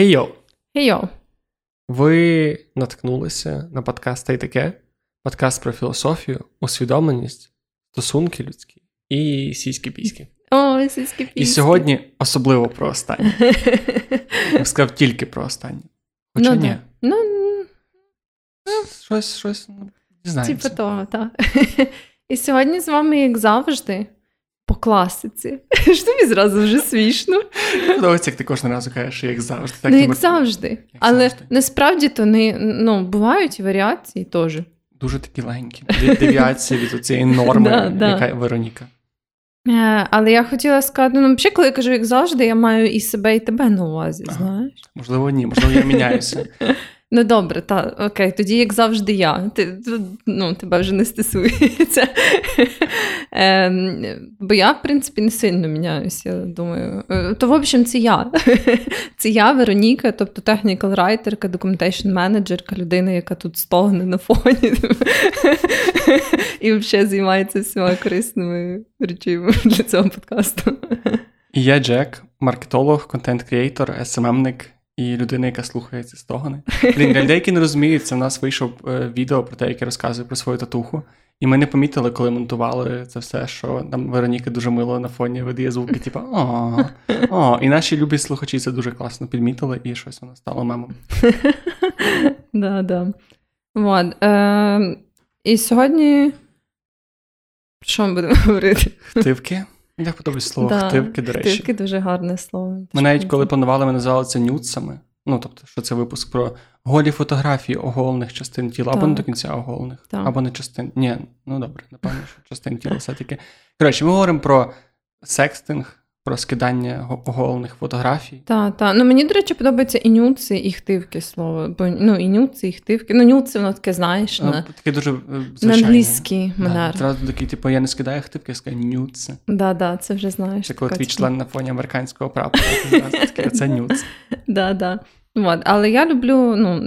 Хей-йоу! Хей-йоу! Ви наткнулися на подкаст «Та й таке, подкаст про філософію, усвідомленість, стосунки людські і сіські піськи. Ой, сіські піськи. І сьогодні особливо про останнє. Я б сказав тільки про останнє. Хоча ну, ні. Ну, щось, щось ну, дізнаємося. Типу того, так. І сьогодні з вами, як завжди, по класиці. Що тобі зразу вже смішно. Подобається, як ти кожного разу кажеш, як завжди. Так, ну, як завжди. як Але завжди. насправді то не ну, бувають варіації теж. Дуже такі легенькі. Девіації від цієї норми, Да, да. яка Вероніка. Е, але я хотіла сказати, ну, взагалі, коли я кажу, як завжди, я маю і себе, і тебе на увазі, знаєш. Можливо, ні, можливо, я міняюся. Ну добре, та окей, тоді як завжди я. Ти, ну, тебе вже не стосується. Ем, бо я, в принципі, не сильно міняюся, думаю. Е, То, в общем, це я. Це я, Вероніка, тобто technical writer ка, documentation менеджерка, людина, яка тут стогне на фоні. І взагалі займається всіма корисними речами для цього подкасту. І я Джек, маркетолог, content creator, СММник і людина, яка слухає ці стогони. Блін, для людей, які не розуміють, це в нас вийшов е, відео про те, яке розказує про свою татуху. І ми не помітили, коли монтували це все, що там Вероніка дуже мило на фоні видає звуки, типу о, о. І наші любі слухачі це дуже класно підмітили, і щось воно стало мемом. Да, да. Вот. Е, і сьогодні. Про що ми будемо говорити? Хтивки. Мені так подобається слово Да, хтивки, до речі. Хтивки дуже гарне слово. Ми навіть коли планували, ми називали це нюцами. Ну, тобто, що це випуск про голі фотографії оголених частин тіла, або не до кінця оголених, Так. або не частин. Ні, ну добре, напевно, що частин тіла все-таки. Коротше, ми говоримо про секстинг, про скидання го- оголених фотографій. Так, так. Ну мені, до речі, подобається і нюци, і хтивки слово. Бо ну, і нюци, і хтивки. Ну, нюци, воно таке, знаєш, на, Таке дуже е, на англійський манер. Зразу такий, типу, я не скидаю хтивки, я скидаю нюци. Да, да, це вже знаєш. Це коли твій член на фоні американського прапора. Це нюц. Да, да. От. Але я люблю ну,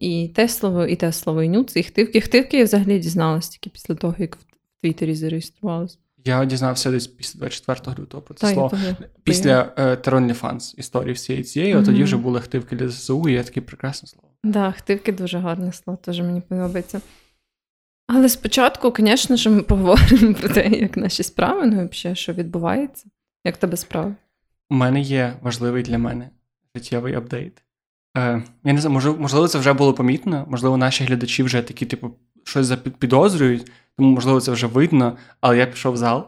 і те слово, і те слово, і нюци, і хтивки. Хтивки я взагалі дізналась тільки після того, як в Твіттері зареєструвалась. Я дізнався десь після 24 лютого про це Та, слово. Після е, Теронліфанс історії всієї цієї, а тоді вже були хтивки для ЗСУ, і я таке прекрасне слово. Да, хтивки дуже гарне слово, теж мені подобається. Але спочатку, звісно ми поговоримо про те, як наші справи, ну, взагалі, що відбувається. Як тебе справи? У мене є важливий для мене життєвий апдейт. Е, я не знаю, можливо, це вже було помітно, можливо, наші глядачі вже такі, типу, щось підозрюють, тому, можливо, це вже видно, але я пішов в зал,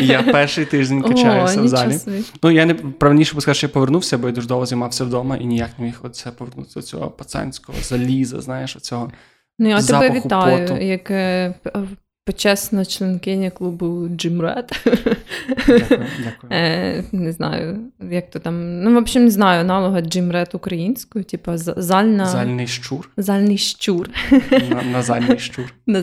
і я перший тиждень качаюся О, в залі. собі. Ну, я не правильніше би сказати, що я повернувся, бо я дуже довго займався вдома і ніяк не міг оце повернутися до цього пацанського заліза, знаєш, оцього. Ну, я тебе вітаю, поту. як е, е, почесна членкиня клубу Red. Дякую, дякую. Е, не знаю, як то там. Ну, в общем, не знаю аналога Red українською, типу зальна. Зальний щур. Зальний щур. На, на зальний щур.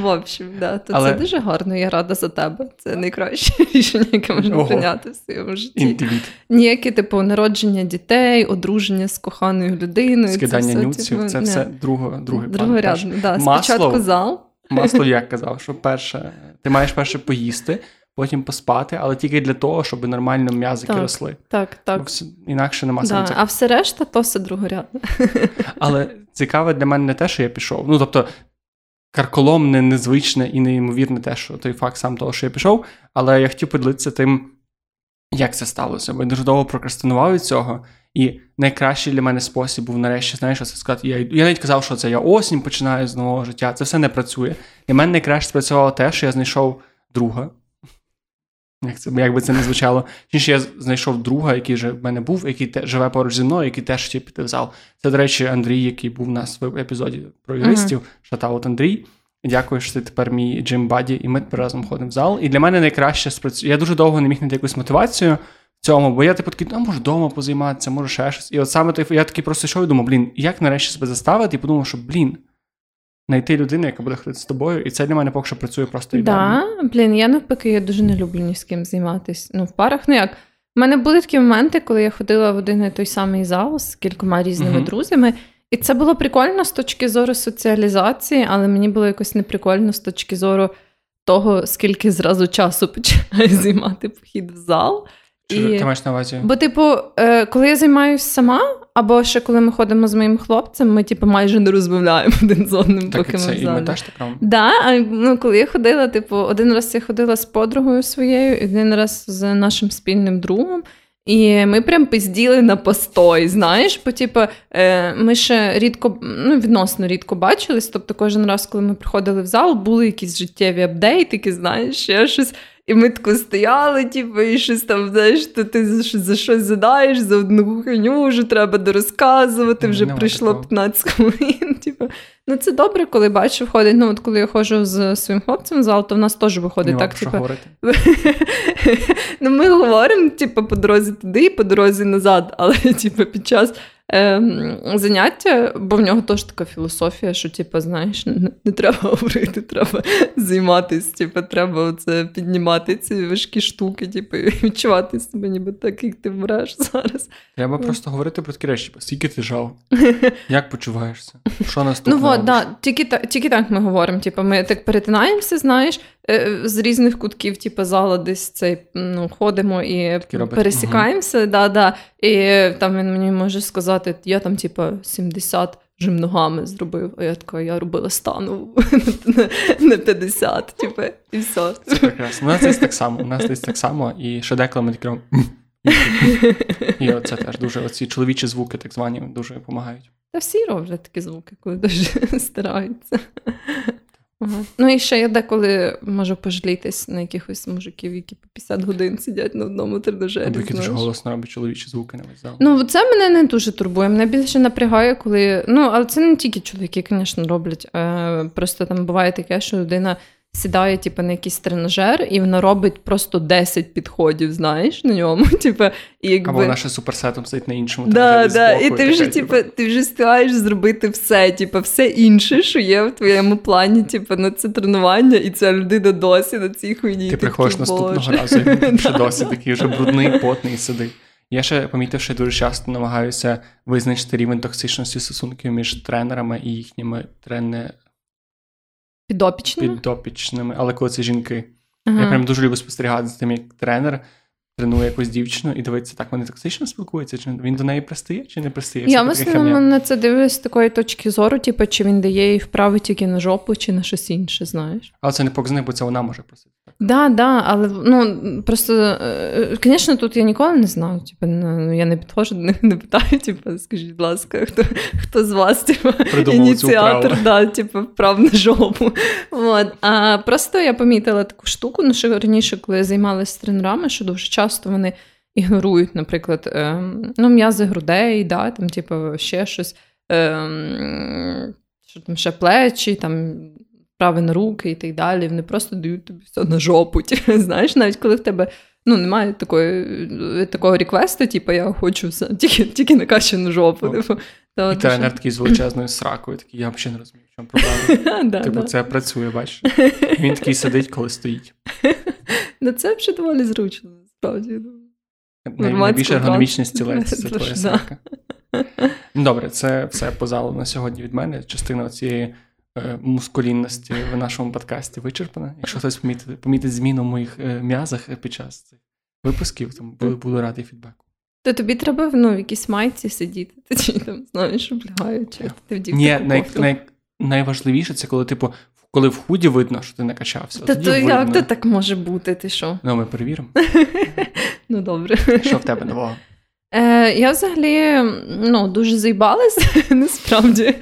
В общем, да, то Але- це дуже гарно, я рада за тебе. Це найкраще рішення, яке можна Ого. прийняти в своєму житті. Індивід. Ніякі, типу, народження дітей, одруження з коханою людиною. це Скидання все, нюців, типу, це не. все друго, другий. Другорядно, да. Масло. Спочатку зал. Масло як казав, що перше, ти маєш перше поїсти, потім поспати, але тільки для того, щоб нормально м'язики Так. росли. Так, так. Інакше нема Да. сенсу. А все решта, то все другорядно. Але цікаве для мене не те, що я пішов. Ну тобто, карколомне, незвичне і неймовірне те, що той факт сам того, що я пішов, але я хотів поділитися тим, як це сталося. Бо я дуже довго прокрастинував від цього. І найкращий для мене спосіб був нарешті, знаєш, це сказати. Я, я навіть казав, що це я осінь починаю з нового життя. Це все не працює. Для мене найкраще спрацювало те, що я знайшов друга. Як, це, як би це не звучало. Чи я знайшов друга, який вже в мене був, який те, живе поруч зі мною, який теж хотів піти в зал. Це, до речі, Андрій, який був у нас в епізоді про юристів. Uh-huh. Шатаут Андрій. Дякую, що ти тепер мій Джим Баді, і ми тепер разом ходимо в зал. І для мене найкраще спрацює. Я дуже довго не міг знайти якусь мотивацію в цьому, бо я типу такий, а може вдома позайматися, може ще щось. І от саме той, я такий просто йшов і думав, блін, як нарешті себе заставити, і подумав, що блін, знайти людину, яка буде ходити з тобою, і це для мене поки що працює просто ідеально. Да, блін, я навпаки, я дуже не люблю ні з ким займатися. Ну, в парах, ну як. У мене були такі моменти, коли я ходила в один і той самий зал з кількома різними Мгм. друзями. І це було прикольно з точки зору соціалізації, але мені було якось неприкольно з точки зору того, скільки зразу часу починає займати похід в зал. Чи і... ти маєш на увазі? Бо, типу, е, коли я займаюся сама, або ще коли ми ходимо з моїм хлопцем, ми типу, майже не розмовляємо один з одним, так, поки це ми в залі. І ми теж так робимо? Да, а, ну, коли я ходила, типу, один раз я ходила з подругою своєю, один раз з нашим спільним другом. І ми прям пизділи на постой, знаєш, бо типу, е, ми ще рідко, ну, відносно рідко бачились. Тобто, кожен раз, коли ми приходили в зал, були якісь життєві апдейтики, знаєш, ще щось. І ми тако стояли, типу, і щось там, знаєш, то ти за щось задаєш, за одну хуйню вже треба дорозказувати, вже Нема прийшло такого. 15 хвилин. Типу. Ну, це добре, коли бачу, входить. Ну, от коли я ходжу з своїм хлопцем в зал, то в нас теж виходить Нема так, типу. Ну, ми говоримо, типу, по дорозі туди і по дорозі назад, але типу, під час заняття, бо в нього теж така філософія, що, типу, знаєш, не, не треба говорити, треба займатися, типу, треба це піднімати ці важкі штуки, типу, і відчувати себе, ніби так, як ти вмреш зараз. Треба просто говорити про такі речі, типу, скільки ти жав, як почуваєшся, що наступне? Ну, от, да, тільки, тільки так ми говоримо. Типу, ми так перетинаємося, знаєш, з різних кутків, типу, зала десь цей, ну, ходимо і пересікаємося. Угу. Да, да, І там він мені може сказати, я там, типу, 70 жим ногами зробив, а я така, я робила стану на 50, типу, і все. Це прекрасно. У нас десь так само, у нас десь так само, і ще деколи ми такі і оце теж дуже оці чоловічі звуки, так звані, дуже допомагають. Та всі роблять такі звуки, коли дуже стараються. Ага. Ну і ще я деколи можу пожалітись на якихось мужиків, які по 50 годин сидять на одному тренажері. Або які дуже голосно роблять чоловічі звуки на весь зал. Ну це мене не дуже турбує. Мене більше напрягає, коли. Ну, але це не тільки чоловіки, звісно, роблять. Е, Просто там буває таке, що людина сідає, типу, на якийсь тренажер, і вона робить просто 10 підходів, знаєш, на ньому. Типу, і якби... Або вона ще суперсетом стоїть на іншому да, да. І ти вже, типу, ти вже встигаєш зробити все, типу, все інше, що є в твоєму плані, типу, на це тренування, і ця людина досі на цій хуйні. Ти приходиш наступного разу, і ще досі такий вже брудний, потний сидить. Я ще помітив, що дуже часто намагаюся визначити рівень токсичності стосунків між тренерами і їхніми тренерами. Підопічними? Підопічними, але коли це жінки. Ага. Я прям дуже люблю спостерігати за тим, як тренер тренує якусь дівчину і дивиться, так вони токсично спілкуються, чи він до неї пристає, чи не пристає? Я мислю, на це дивлюсь з такої точки зору, типу, чи він дає їй вправи тільки на жопу, чи на щось інше, знаєш. Але це не показник, бо це вона може просити. Да, да, але ну просто, звісно, тут я ніколи не знаю. Типу, ну, я не підходжу них, не питаю, типу, скажіть, будь ласка, хто хто з вас, типу, ініціатор да, типу, вправ на жопу. От. А просто я помітила таку штуку, ну що раніше, коли я займалася тренерами, що дуже часто вони ігнорують, наприклад, ем, ну, м'язи грудей, да, там, типу, ще щось, ем, що там ще плечі, там. Прави на руки і так далі, вони просто дають тобі все на жопу. Типу, знаєш, навіть коли в тебе ну, немає такої, такого реквесту, типу, я хочу все, тільки тільки накачану жопу. Ну, типу, то, І тренер такий з величезною сракою, такий, я взагалі не розумію, в чому проблема. Типу, це працює, бачиш. Він такий сидить, коли стоїть. Ну, це вже доволі зручно, насправді. Найбільш ергономічний стілець це твоя срака. Добре, це все по залу на сьогодні від мене. Частина цієї е, мускулінності в нашому подкасті вичерпана. Якщо хтось помітить, помітить зміну в моїх е, м'язах під час цих випусків, то буду, буду радий фідбеку. То тобі треба ну, в якійсь майці сидіти, чи там, знаєш, облягаючи. Ти Ні, най, най, найважливіше це коли, типу, коли в худі видно, що ти не качався. Та то як то так може бути? Ти що? Ну, ми перевіримо. Ну, добре. Що в тебе нового? Е, Я взагалі ну, дуже заїбалась, насправді.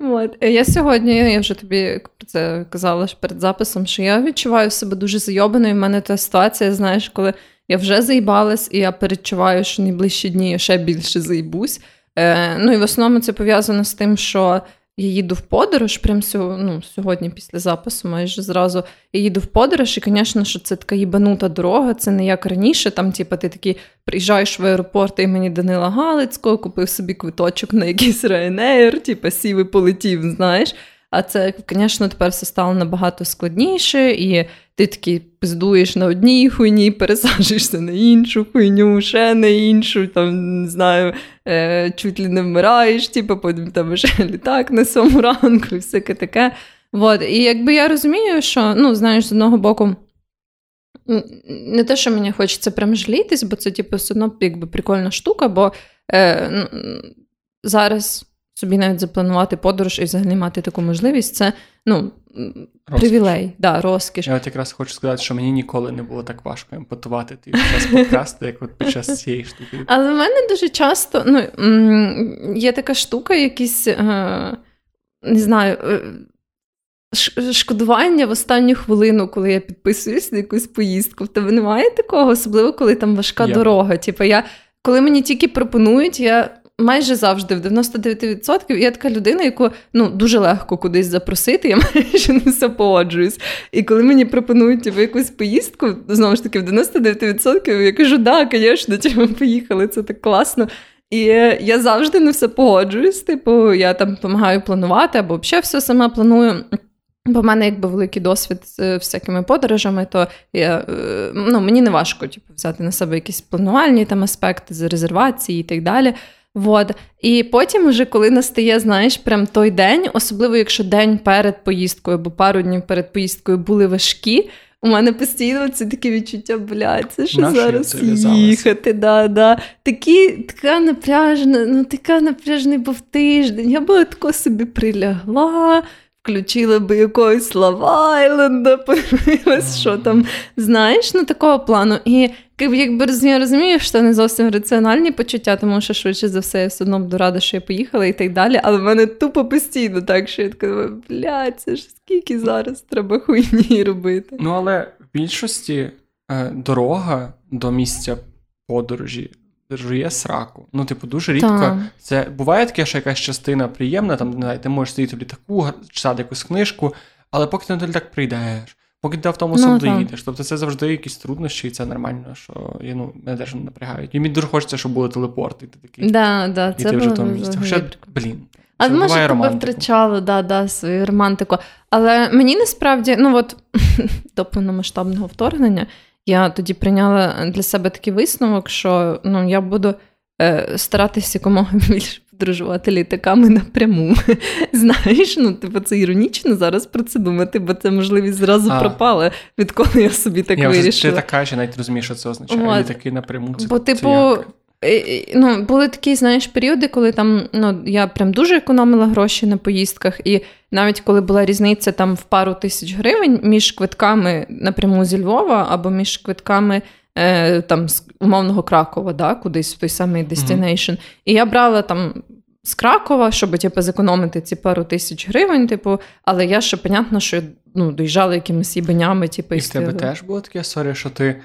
От. Я сьогодні, я вже тобі це казала перед записом, що я відчуваю себе дуже зайобаною. У мене та ситуація, знаєш, коли я вже заїбалась, і я передчуваю, що найближчі дні я ще більше заїбусь. Е, Ну і в основному це пов'язано з тим, що я їду в подорож, прям ну, сьогодні, після запису, майже зразу я їду в подорож, і, звісно, що це така їбанута дорога, це не як раніше. Там, типу, ти такий приїжджаєш в аеропорт імені Данила Галицького, купив собі квиточок на якийсь Ryanair, типу, сів і полетів, знаєш. А це, звісно, тепер все стало набагато складніше, і ти такий пиздуєш на одній хуйні, пересаджуєшся на іншу хуйню, ще на іншу, там, не знаю, е, чуть ли не вмираєш, типу, потім там вже літак на сьому ранку і всяке таке. Вот. І якби я розумію, що, ну, знаєш, з одного боку. не те, що мені хочеться прям жалітись, бо це, типу, все одно якби прикольна штука, бо е, зараз собі навіть запланувати подорож і взагалі мати таку можливість, це ну, привілей, да, розкіш. Я от якраз хочу сказати, що мені ніколи не було так важко емпатувати під час подкасту, як от під час цієї штуки. Але в мене дуже часто ну, є така штука, якісь, е, не знаю. Е, шкодування в останню хвилину, коли я підписуюсь на якусь поїздку. В тебе немає такого, особливо коли там важка yeah. дорога. Типу, я, коли мені тільки пропонують, я майже завжди в 99% я така людина, яку ну, дуже легко кудись запросити, я майже не все погоджуюсь. І коли мені пропонують типу, якусь поїздку, знову ж таки, в 99% я кажу, да, звісно, типу, поїхали, це так класно. І я завжди не все погоджуюсь. Типу, я там допомагаю планувати або взагалі все сама планую. Бо в мене якби великий досвід з всякими подорожами, то я, е, ну, мені не важко типу, взяти на себе якісь планувальні там аспекти з резервації і так далі. Вот. І потім, вже коли настає, знаєш, прям той день, особливо якщо день перед поїздкою або пару днів перед поїздкою були важкі. У мене постійно це таке відчуття, блядь, це що зараз їхати. Да, да. Такі, Така напряжена, ну така напряжений був тиждень. Я би тако собі прилягла, включила би якогось Лава Айленда, подивилась, що там, знаєш, ну такого плану. І якби я розумію, що це не зовсім раціональні почуття, тому що швидше за все я все одно буду рада, що я поїхала і так далі. Але в мене тупо постійно так, що я така, блядь, це ж скільки зараз треба хуйні робити. Ну, але в більшості е, дорога до місця подорожі жує сраку. Ну, типу, дуже рідко. Так. Це буває таке, що якась частина приємна, там, не знаю, ти можеш сидіти в літаку, читати якусь книжку, але поки ти на літак прийдеш, поки ти автобусом ну, доїдеш. Тобто це завжди якісь труднощі, і це нормально, що ну, мене теж не напрягають. І мені дуже хочеться, щоб були телепорти. Ти такий, да, да, і це ти вже в тому місці. Хоча, блін. А може тебе втрачало да, да, свою романтику. Але мені насправді, ну от до повномасштабного вторгнення, я тоді прийняла для себе такий висновок, що ну, я буду е, старатися якомога більше подорожувати літаками напряму. Знаєш, ну типу це іронічно зараз про це думати, бо це можливість зразу а. пропала, відколи я собі так я вирішила. Ти така, що навіть розумієш, що це означає. От. Літаки напряму. Це, Бо, типу, це ну, були такі, знаєш, періоди, коли там ну, я прям дуже економила гроші на поїздках, і навіть коли була різниця там в пару тисяч гривень між квитками напряму зі Львова або між квитками е, там з умовного Кракова, да, кудись в той самий destination. Mm-hmm. І я брала там. З Кракова, щоб типу, зекономити ці пару тисяч гривень, типу, але я ще, понятно, що ну, доїжджала якимись їбенями. Типу, і в тебе теж було таке sorry, що ти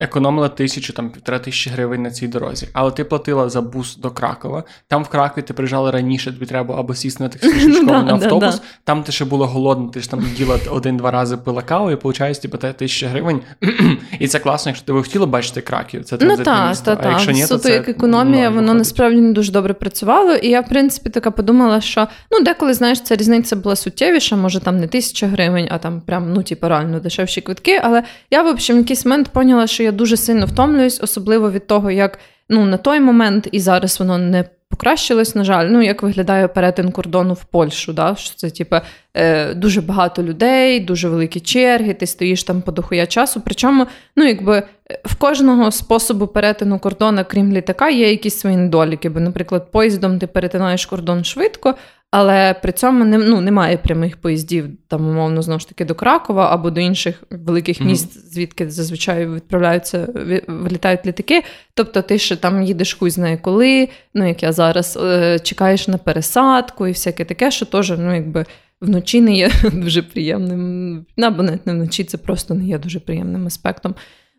економила тисячу там півтора тисячі гривень на цій дорозі, але ти платила за бус до Кракова. Там в Кракові ти приїжджала раніше, тобі треба або сісти на таксі школу на автобус. Там ти ще була голодна, ти ж там їла один-два рази пила каву, і виходить, типу, тисяча гривень. і це класно, якщо ти би хотіла бачити Краків. Це ну, та, та, та. якщо ні, Суто, то як економія, воно насправді не дуже добре працювало. І я, в принципі, така подумала, що ну деколи знаєш, ця різниця була суттєвіша, може там не тисяча гривень, а там прям ну, типу, реально дешевші квитки. Але я, в общем, в якийсь момент поняла, що я дуже сильно втомлююсь, особливо від того, як ну, на той момент і зараз воно не покращилось, на жаль, ну як виглядає перетин кордону в Польщу. да? що Це типу, е, дуже багато людей, дуже великі черги, ти стоїш там по дохуя часу. Причому, ну якби в кожного способу перетину кордону, крім літака, є якісь свої недоліки. Бо, наприклад, поїздом ти перетинаєш кордон швидко, але при цьому не, ну, немає прямих поїздів, там, умовно, знову ж таки, до Кракова або до інших великих міст, mm-hmm. звідки зазвичай відправляються, вилітають літаки. Тобто ти ще там їдеш хуй знає коли, ну як я зараз, е, чекаєш на пересадку і всяке таке, що теж, ну, якби. Вночі не є дуже приємним, або навіть не вночі це просто не є дуже приємним аспектом.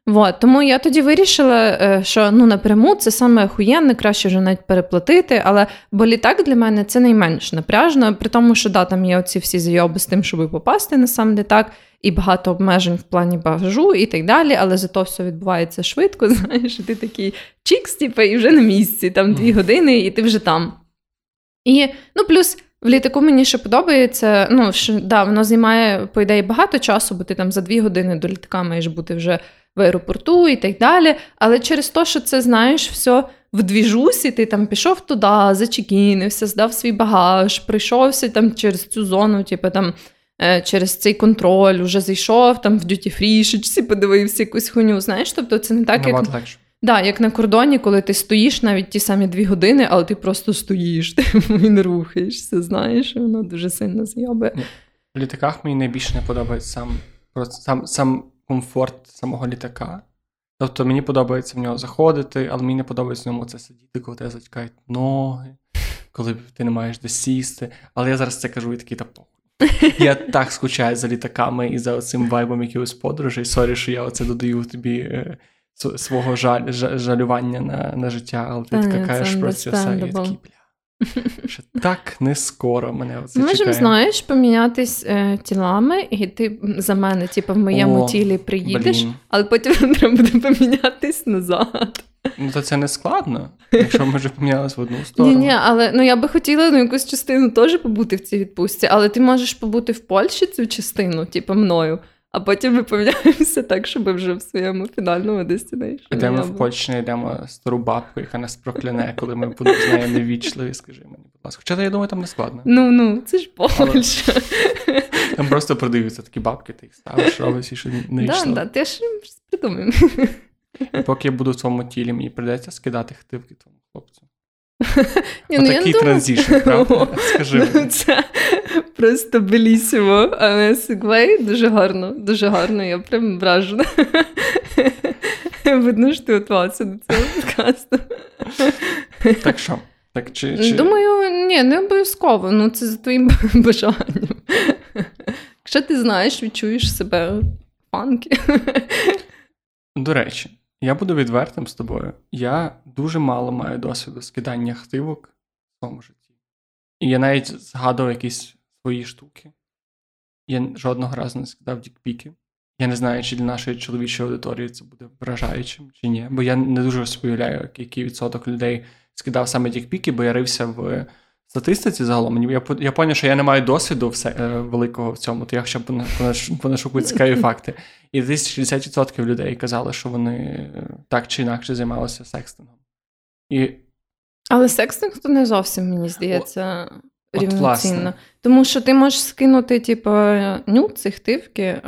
Вот. Тому я тоді вирішила, е, що ну напряму це саме охуєнне, краще вже навіть переплатити. Але бо літак для мене це найменш напряжно, при тому, що да, там є оці всі зайоби з тим, щоб попасти на сам літак, і багато обмежень в плані багажу і так далі. Але зато все відбувається швидко. Знаєш, і ти такий чікс, типу, і вже на місці, там дві години, і ти вже там. І ну плюс. В літаку мені ще подобається. Ну, що, да, воно займає, по ідеї, багато часу, бо ти там за дві години до літака маєш бути вже в аеропорту і так далі. Але через те, що це знаєш, все в двіжусі, ти там пішов туди, зачекінився, здав свій багаж, прийшовся там через цю зону, типу там. е, через цей контроль уже зайшов там в дюті фрішечці, подивився якусь хуйню. Знаєш, тобто це не так, як. легше. Да, як на кордоні, коли ти стоїш навіть ті самі дві години, але ти просто стоїш типу, і не рухаєшся, знаєш, воно дуже сильно зйобе. В літаках мені найбільше не подобається сам просто сам, сам комфорт самого літака. Тобто мені подобається в нього заходити, але мені не подобається в ньому це сидіти, коли тебе затікають ноги, коли ти не маєш де сісти. Але я зараз це кажу і такий та. Я так скучаю за літаками і за цим вайбом якихось подорожей. Sorry, що я оце додаю тобі е, свого жаль, жалювання на на життя, але ти така кажеш про це все. І такий, бля. Ще так не скоро мене оце Ми можемо, знаєш, помінятись е, тілами, і ти за мене, типу, в моєму О, тілі приїдеш, блін. але потім треба буде помінятись назад. Ну, то це не складно, якщо ми вже помінялися в одну сторону. Ні, ні, але ну я би хотіла ну, якусь частину теж побути в цій відпустці, але ти можеш побути в Польщі цю частину, типу, мною. А потім ми поміняємося так, щоб вже в своєму фінальному дестінейшні. Де ми в Польщі знайдемо стару бабку, яка нас прокляне, коли ми будемо з нею невічливі, скажи мені, будь ласка. Хоча я думаю, там не складно. Ну ну, це ж Польща. Там просто продаються такі бабки, ти їх ставиш, робиш і що не. Так, так, ти ж придумаємо. І поки я буду в твоєму тілі, мені прийдеться скидати хтивки твоєму хлопцю. Ні, ну, Такий transition, правда? Скажи. Ну, це просто bellissimo. Але segue дуже гарно, дуже гарно, я прям вражена. Видно, що ти готувався до цього подкасту. Так що? Так, чи, чи... Думаю, ні, не обов'язково. Ну, це за твоїм бажанням. Якщо ти знаєш, відчуєш себе фанки. До речі, я буду відвертим з тобою. Я дуже мало маю досвіду скидання хтивок в своєму житті. І я навіть згадував якісь свої штуки. Я жодного разу не скидав дікпіки. Я не знаю, чи для нашої чоловічої аудиторії це буде вражаючим чи ні. Бо я не дуже споявляю, який відсоток людей скидав саме дікпіки, бо я рився в статистиці загалом. Я я поняв, що я не маю досвіду все, е, великого в цьому, то я хоча б понашукую цікаві факти. І десь 60% людей казали, що вони е, так чи інакше займалися секстингом. І... Але секстинг то не зовсім, мені здається, От, рівноцінно. Тому що ти можеш скинути, типу, нюд, цих тивки,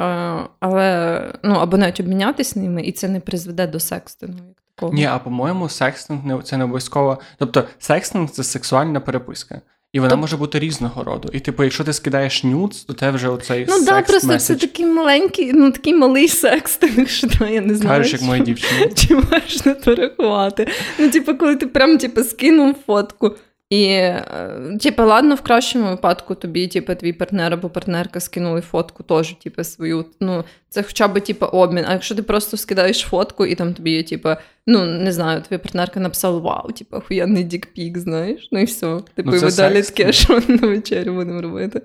але ну, або навіть обмінятися ними, і це не призведе до секстингу. Ні, а по-моєму, секстинг це не обов'язково. Тобто, секстинг це сексуальна переписка. І вона Тоб... може бути різного роду. І, типу, якщо ти скидаєш нюц, то те вже оцей Ну, так, просто меседж. це такий маленький, ну такий малий секс, що що я не знаю. Кажеш, як моя дівчина. Чи можна то рахувати? Ну, типу, коли ти прям типу, скинув фотку. І, е, типу, ладно, в кращому випадку тобі, типу, твій партнер або партнерка скинули фотку теж, типу, свою. Ну, це хоча б типу, обмін. А якщо ти просто скидаєш фотку, і там тобі, типу, ну, не знаю, твоя партнерка написала Вау, типу, охуєнний дікпік, знаєш? Ну і все. Типу, ну, і далі таке, що на вечерю будемо робити.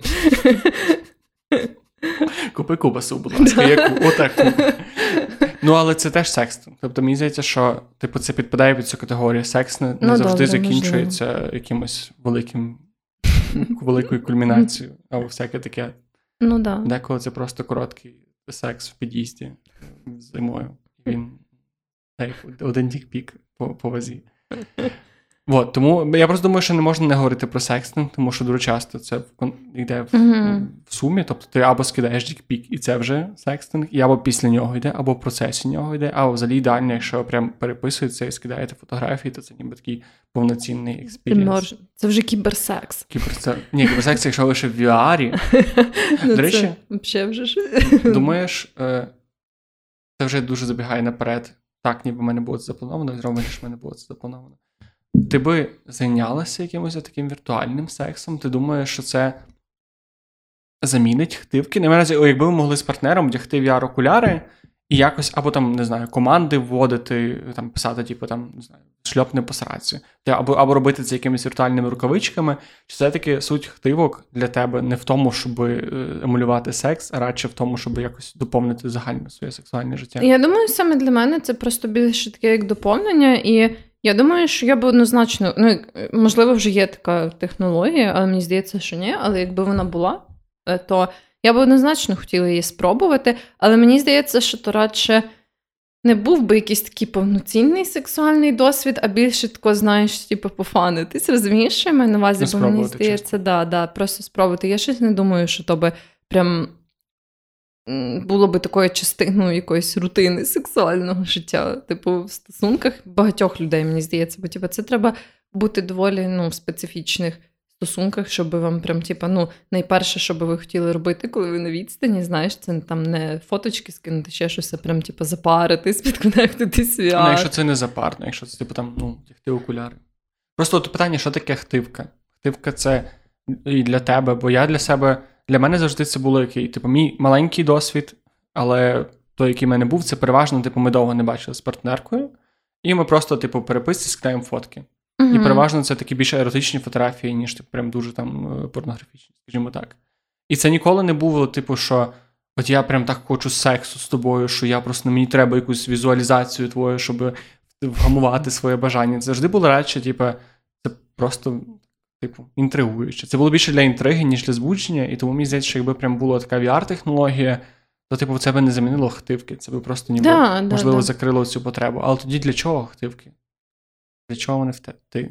Купи кубасу, будь ласка, яку отаку. Ну, але це теж секстинг. Тобто мені здається, що типу, це підпадає під цю категорію секс не, ну, завжди добре, закінчується можливо. якимось великим великою кульмінацією або всяке таке. Ну, да. Деколи це просто короткий секс в під'їзді зимою. Він один тік-пік по, по вазі. От, тому я просто думаю, що не можна не говорити про секстинг, тому що дуже часто це йде в, mm-hmm. в сумі. Тобто ти або скидаєш дікпік, і це вже секстинг, і або після нього йде, або в процесі нього йде, або взагалі ідеально, якщо прям переписується і скидаєте фотографії, то це ніби такий повноцінний experience. Це вже кіберсекс. Кіберсекс. Ні, кіберсекс, якщо лише в VR. Ну, До речі, вже ж. думаєш, е, це вже дуже забігає наперед. Так, ніби в мене було це заплановано, і зробимо, що в мене було це заплановано. Ти би зайнялася якимось таким віртуальним сексом? Ти думаєш, що це замінить хтивки? Не разі, якби ви могли з партнером вдягти VR-окуляри і якось, або там, не знаю, команди вводити, там писати, типу, там, не знаю, шльопне по сраці, або або робити це якимись віртуальними рукавичками, чи все-таки суть хтивок для тебе не в тому, щоб е, емулювати секс, а радше в тому, щоб якось доповнити загальне своє сексуальне життя? Я думаю, саме для мене це просто більше таке як доповнення і. Я думаю, що я б однозначно, ну можливо, вже є така технологія, але мені здається, що ні. Але якби вона була, е, то я б однозначно хотіла її спробувати. Але мені здається, що то радше не був би якийсь такий повноцінний сексуальний досвід, а більше тако, знаєш, типу, пофанитись. Розумієш, що я маю на увазі, бо мені здається, да, да, просто спробувати. Я щось не думаю, що то би прям було би такою частиною якоїсь рутини сексуального життя, типу, в стосунках багатьох людей, мені здається, бо типу, це треба бути доволі ну, в специфічних стосунках, щоб вам прям, типу, ну, найперше, що би ви хотіли робити, коли ви на відстані, знаєш, це там не фоточки скинути, ще щось, а прям, типу, запаритись, підконектитись. Ну, якщо це не запарно, якщо це типу там, ну, тягти окуляри. Просто от питання, що таке хтивка? Хтивка це і для тебе, бо я для себе. Для мене завжди це було який, типу, мій маленький досвід, але той, який в мене був, це переважно, типу, ми довго не бачили з партнеркою, і ми просто, типу, переписці скидаємо фотки. Mm-hmm. І переважно це такі більш еротичні фотографії, ніж типу, прям дуже там е, порнографічні, скажімо так. І це ніколи не було, типу, що от я прям так хочу сексу з тобою, що я просто мені треба якусь візуалізацію твою, щоб вгамувати своє бажання. Це завжди було радше, типу, це просто типу, інтригуюче. Це було більше для інтриги, ніж для збудження, і тому мені здається, що якби прям була така VR-технологія, то, типу, це би не замінило хтивки. Це би просто ніби, да, можливо, да, закрило цю потребу. Але тоді для чого хтивки? Для чого вони в те? Ти,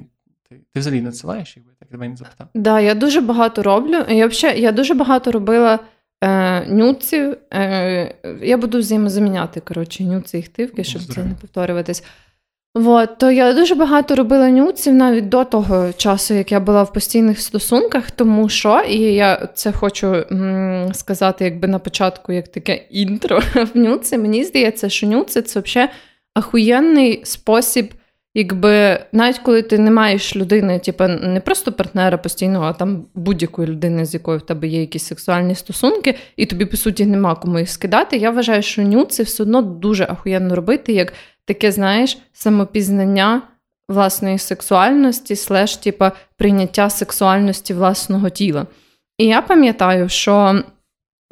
ти, ти взагалі надсилаєш, якби так тебе не запитав? Так, да, я дуже багато роблю. Я взагалі, я дуже багато робила е, нюців. Е, Я буду взаємозаміняти, коротше, нюци і хтивки, щоб Здорово. це не повторюватись. От, то я дуже багато робила нюців навіть до того часу, як я була в постійних стосунках, тому що і я це хочу м- сказати, якби на початку, як таке інтро в нюці. Мені здається, що нюци це взагалі ахуєнний спосіб, якби навіть коли ти не маєш людини, типу не просто партнера постійного, а там будь-якої людини, з якою в тебе є якісь сексуальні стосунки, і тобі, по суті, нема кому їх скидати. Я вважаю, що нюци все одно дуже ахуєнно робити. як таке, знаєш, самопізнання власної сексуальності, слеш, типа, прийняття сексуальності власного тіла. І я пам'ятаю, що,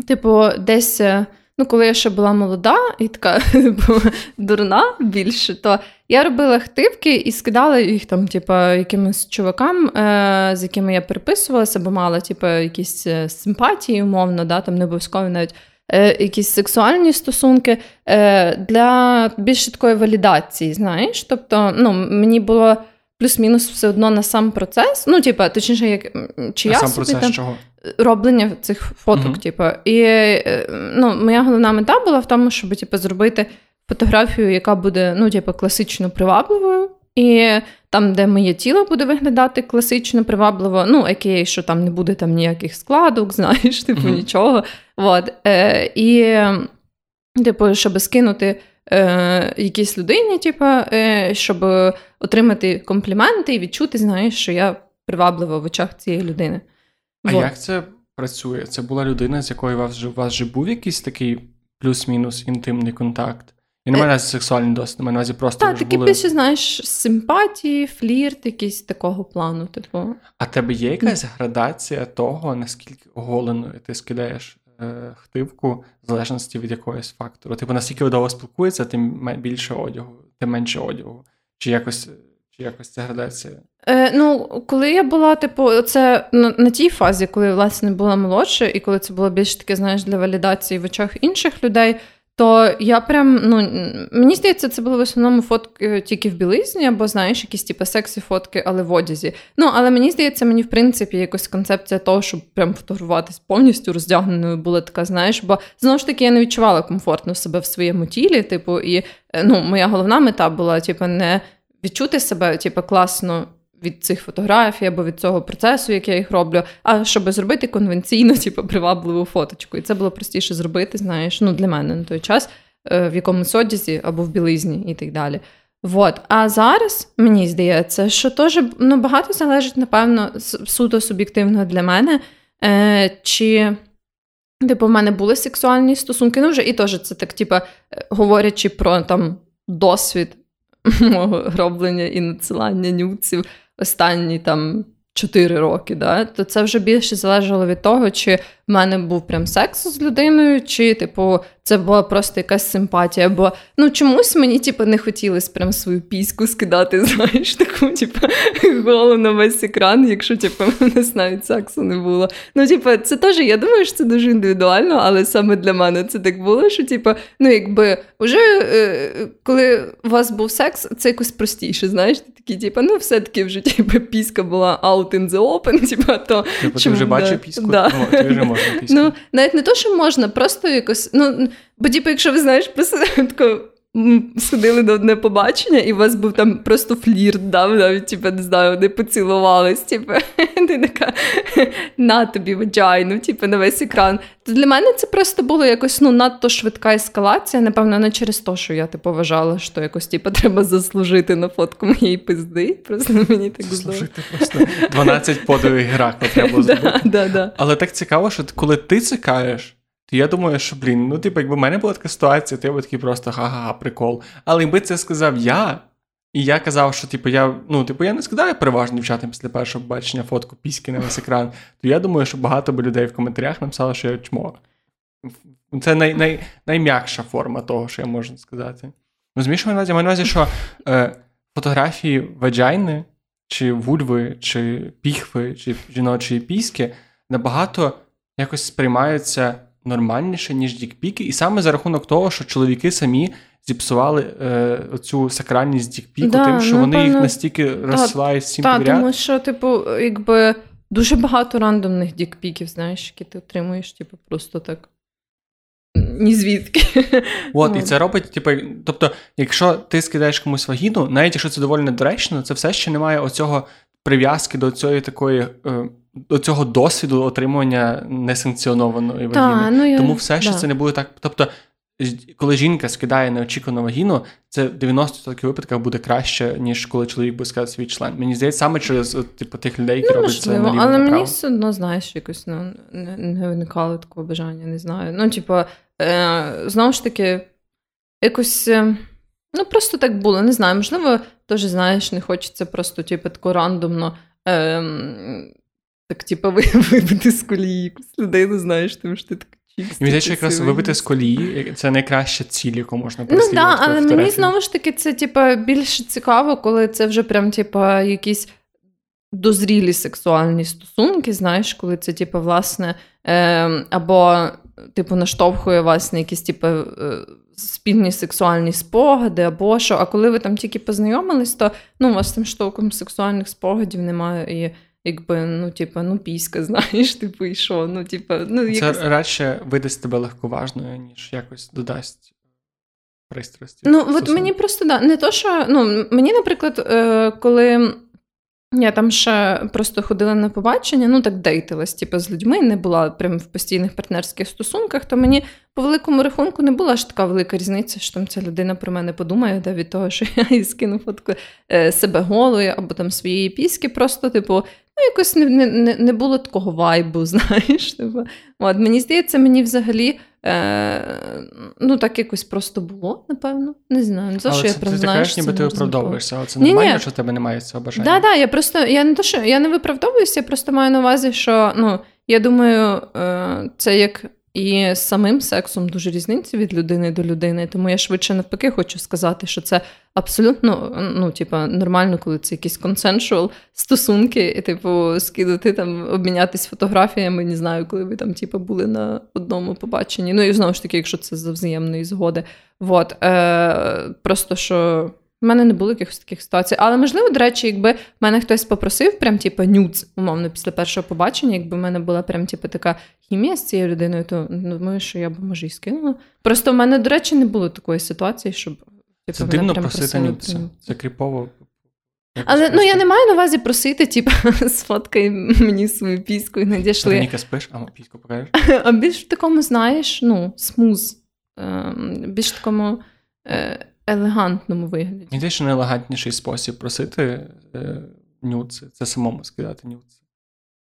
типу, десь. Е, ну, коли я ще була молода і така типу, дурна більше, то я робила хтивки і скидала їх там, типу, якимось чувакам, е- з якими я переписувалася, бо мала типу, якісь е, симпатії, умовно, да, там не обов'язково навіть е, якісь сексуальні стосунки е, для більш такої валідації, знаєш. Тобто, ну, мені було плюс-мінус все одно на сам процес. Ну, типа, точніше, як чи на я сам собі процес там чого? роблення цих фоток, mm-hmm. типу. І е, ну, моя головна мета була в тому, щоб типу, зробити фотографію, яка буде ну, типу, класично привабливою. І там, де моє тіло буде виглядати класично привабливо, ну, окей, що там не буде там ніяких складок, знаєш, типу mm-hmm. нічого. От. Е, І, типу, щоб скинути е, якійсь людині, типу, е, щоб отримати компліменти і відчути, знаєш, що я приваблива в очах цієї людини. А вот. як це працює? Це була людина, з якою у вас, у вас вже був якийсь такий плюс-мінус інтимний контакт? І не маю на сексуальний досвід, на увазі просто. Так, такі були... більше, знаєш, симпатії, флірт, якийсь такого плану. типу. А тебе є якась градація того, наскільки оголеною ти скидаєш е, хтивку, в залежності від якогось фактору? Типу, наскільки довго спілкується, тим більше одягу, тим менше одягу. Чи якось чи якось ця градація? Е, Ну, коли я була, типу, це на, на тій фазі, коли власне була молодша, і коли це було більш таке, знаєш, для валідації в очах інших людей. То я прям, ну мені здається, це були в основному фотки тільки в білизні, або знаєш, якісь типу, сексі фотки, але в одязі. Ну, але мені здається, мені в принципі якось концепція того, щоб прям фотографуватись повністю роздягненою, була така, знаєш, бо знову ж таки я не відчувала комфортно себе в своєму тілі. Типу, і е, ну, моя головна мета була, типу, не відчути себе, типу, класно від цих фотографій або від цього процесу, як я їх роблю, а щоб зробити конвенційну, типу, привабливу фоточку. І це було простіше зробити, знаєш, ну для мене на той час, е, в якомусь одязі або в білизні і так далі. Вот. А зараз мені здається, що теж ну, багато залежить, напевно, суто суб'єктивно для мене. Е, Чи типу, в мене були сексуальні стосунки? Ну, вже і теж це так, типу, говорячи про там досвід мого роблення і надсилання нюців останні там 4 роки, да, то це вже більше залежало від того, чи в мене був прям секс з людиною, чи, типу, це була просто якась симпатія. Бо ну чомусь мені типу, не хотілося прям свою піську скидати, знаєш, таку, типу, голу на весь екран, якщо типу, нас навіть сексу не було. Ну, типу, це теж, я думаю, що це дуже індивідуально, але саме для мене це так було, що типу, ну, якби вже е, коли у вас був секс, це якось простіше, знаєш, ти такий, типу, ну, все-таки вже типу, піська була out in the open, типу, то. Типу, ти вже бачив піську? Да. О, ти вже можна піську. Ну, навіть не то, що можна, просто якось. ну, Бо, типу, якщо ви знаєш, просто тако сходили на одне побачення, і у вас був там просто флірт, да, навіть типу, не знаю, вони поцілувались, типу, ти така на тобі ваджайну, типу, на весь екран. То для мене це просто було якось ну, надто швидка ескалація. Напевно, не через те, що я типу, вважала, що якось типу, треба заслужити на фотку моєї пизди. Просто мені так Заслужити просто 12 подових Геракла треба зробити. Але так цікаво, що коли ти цикаєш, то я думаю, що, блін, ну, типу, якби в мене була така ситуація, то я би такий просто ха-ха, прикол. Але якби це сказав я, і я казав, що типу, я ну, типу, я не скидаю переважно дівчатам після першого бачення фотку піськи на весь екран, то я думаю, що багато би людей в коментарях написало, що я чмо. Це най, най, найм'якша форма того, що я можу сказати. Розумієш, маю на увазі, що е, фотографії ваджайни, чи вульви, чи піхви, чи жіночої піски набагато якось сприймаються нормальніше, ніж дікпіки, і саме за рахунок того, що чоловіки самі зіпсували е, оцю сакральність дікпіку, да, тим, що ну, вони їх настільки розсилають всім підряд. Так, тому що, типу, якби дуже багато рандомних дікпіків, знаєш, які ти отримуєш, типу, просто так. Ні звідки. От, і це робить, типу, тобто, якщо ти скидаєш комусь вагіну, навіть якщо це доволі недоречно, це все ще немає оцього прив'язки до цієї такої. Е, до цього досвіду отримування несанкціонованої вагіни. Ну. Тому все ще да. це не буде так. Тобто, коли жінка скидає неочікувану вагіну, це в 90% випадках буде краще, ніж коли чоловік буде сказати свій член. Мені здається, саме через типу, тих людей, які ну, роблять можливо, це наліво Але направо. мені все одно, знаєш, якось ну, не, не виникало такого бажання, не знаю. Ну, типу, е, знову ж таки, якось. Е, ну, просто так було, не знаю. Можливо, теж знаєш, не хочеться просто, типу, тако рандомно. Е, так, типу, вибити з колії якусь людину, знаєш, тому що ти так. Мені здається, якраз вибити з колії це найкраща ціль, яку можна переслідувати. Ну так, але мені знову ж таки це типа більш цікаво, коли це вже прям типа якісь дозрілі сексуальні стосунки, знаєш, коли це, типа, власне, е, або типу наштовхує вас на якісь типу, е, спільні сексуальні спогади, або що. А коли ви там тільки познайомились, то ну, у вас тим штовхом сексуальних спогадів немає. і Якби, ну, типа, ну, піська, знаєш, типу, і що, ну, типа, ну, якось... Це радше видасть тебе легковажною, ніж якось додасть пристрасті. Ну, от мені просто да, не то, що ну, мені, наприклад, е, коли я там ще просто ходила на побачення, ну так дейтилась, типу, з людьми, не була прям в постійних партнерських стосунках, то мені по великому рахунку не була ж така велика різниця, що там ця людина про мене подумає, да, від того, що я їй скину фотку е, себе голою або там своєї піски. Просто, типу, ну якось не не, не було такого вайбу, знаєш. Типу. От, Мені здається, мені взагалі. Е, Ну, так якось просто було, напевно. Не знаю. За що я прям знаю, кажеш, ніби ти виправдовуєшся, але це нормально, що в тебе немає цього бажання. Так, да, да, я просто я не то, що я не виправдовуюся, я просто маю на увазі, що ну, я думаю, е, це як і самим сексом дуже різниця від людини до людини. Тому я швидше навпаки хочу сказати, що це абсолютно ну, типу, нормально, коли це якісь консеншуал стосунки, і типу, скидати там, обмінятись фотографіями. Не знаю, коли ви там типу, були на одному побаченні. Ну і знову ж таки, якщо це за взаємної згоди. Вот. Е, Просто що. У мене не було якихось таких ситуацій. Але, можливо, до речі, якби мене хтось попросив, прям типу, нюц, умовно, після першого побачення, якби в мене була прям типу, така хімія з цією людиною, то думаю, що я б може і скинула. Просто в мене, до речі, не було такої ситуації, щоб типу, Це дивно просити нюц. Це кріпово. Але ну я не маю на увазі просити, типу, сфоткай мені свою піську і надійшли. Ніка спиш, а піську покажеш? А більш в такому, знаєш, ну, смуз. Ем, більш в такому. Елегантному вигляді. Ніде що найелегантніший спосіб просити е, нюци, це самому скидати нюци.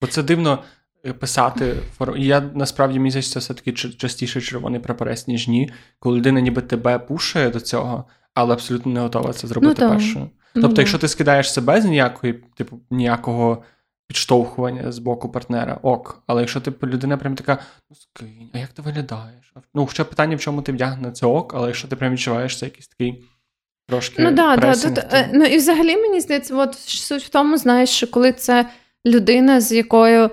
Бо це дивно е, писати. Я насправді мені здається, це все-таки частіше червоний прапорець, ніж ні, коли людина ніби тебе пушує до цього, але абсолютно не готова це зробити ну, першою. Ну, тобто, якщо ти скидаєш себе з ніякої, типу, ніякого підштовхування з боку партнера, ок. Але якщо типу, людина прям така, ну скинь, а як ти виглядаєш? Ну, хоча питання, в чому ти вдягнена, це ок, але якщо ти прям відчуваєш це якийсь такий. Трошки ну да, да, тут, е, ну і взагалі мені здається, от суть в тому, знаєш, що коли це людина, з якою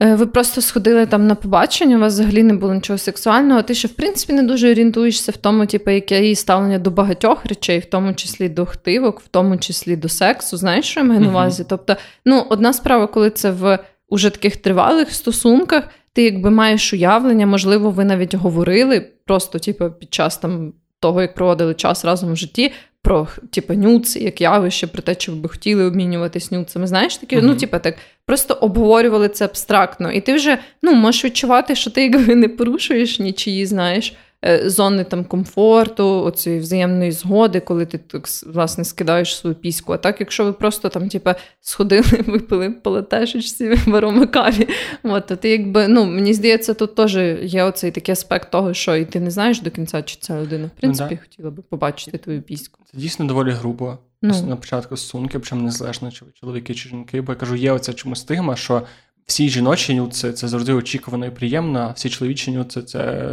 ви просто сходили там на побачення, у вас взагалі не було нічого сексуального. Ти ще, в принципі, не дуже орієнтуєшся в тому, типу, яке її ставлення до багатьох речей, в тому числі до хтивок, в тому числі до сексу. Знаєш, що я маю на увазі? Тобто, ну, одна справа, коли це в уже таких тривалих стосунках, ти якби маєш уявлення, можливо, ви навіть говорили просто, типу, під час там. Того, як проводили час разом в житті, про типу, нюци, як явище, про те, чи ви би хотіли обмінюватись нюцами. Знаєш, такі, uh-huh. ну, типу, так, просто обговорювали це абстрактно. І ти вже ну, можеш відчувати, що ти якби не порушуєш нічиї, знаєш. Е, зони там комфорту, оцієї взаємної згоди, коли ти так власне скидаєш свою піську. А так, якщо ви просто там, типа, сходили, випили по латешечці в аромакаві, от, то ти якби, ну, мені здається, тут теж є оцей такий аспект того, що і ти не знаєш до кінця, чи ця людина, в принципі, ну, да. хотіла би побачити твою піську. Це дійсно доволі грубо. Ну. На початку стосунки, причому незалежно, чи ви чоловіки чи жінки, бо я кажу, є оця чому стигма, що всі жіночі нюци це завжди очікувано і приємно, а всі чоловічі нюци це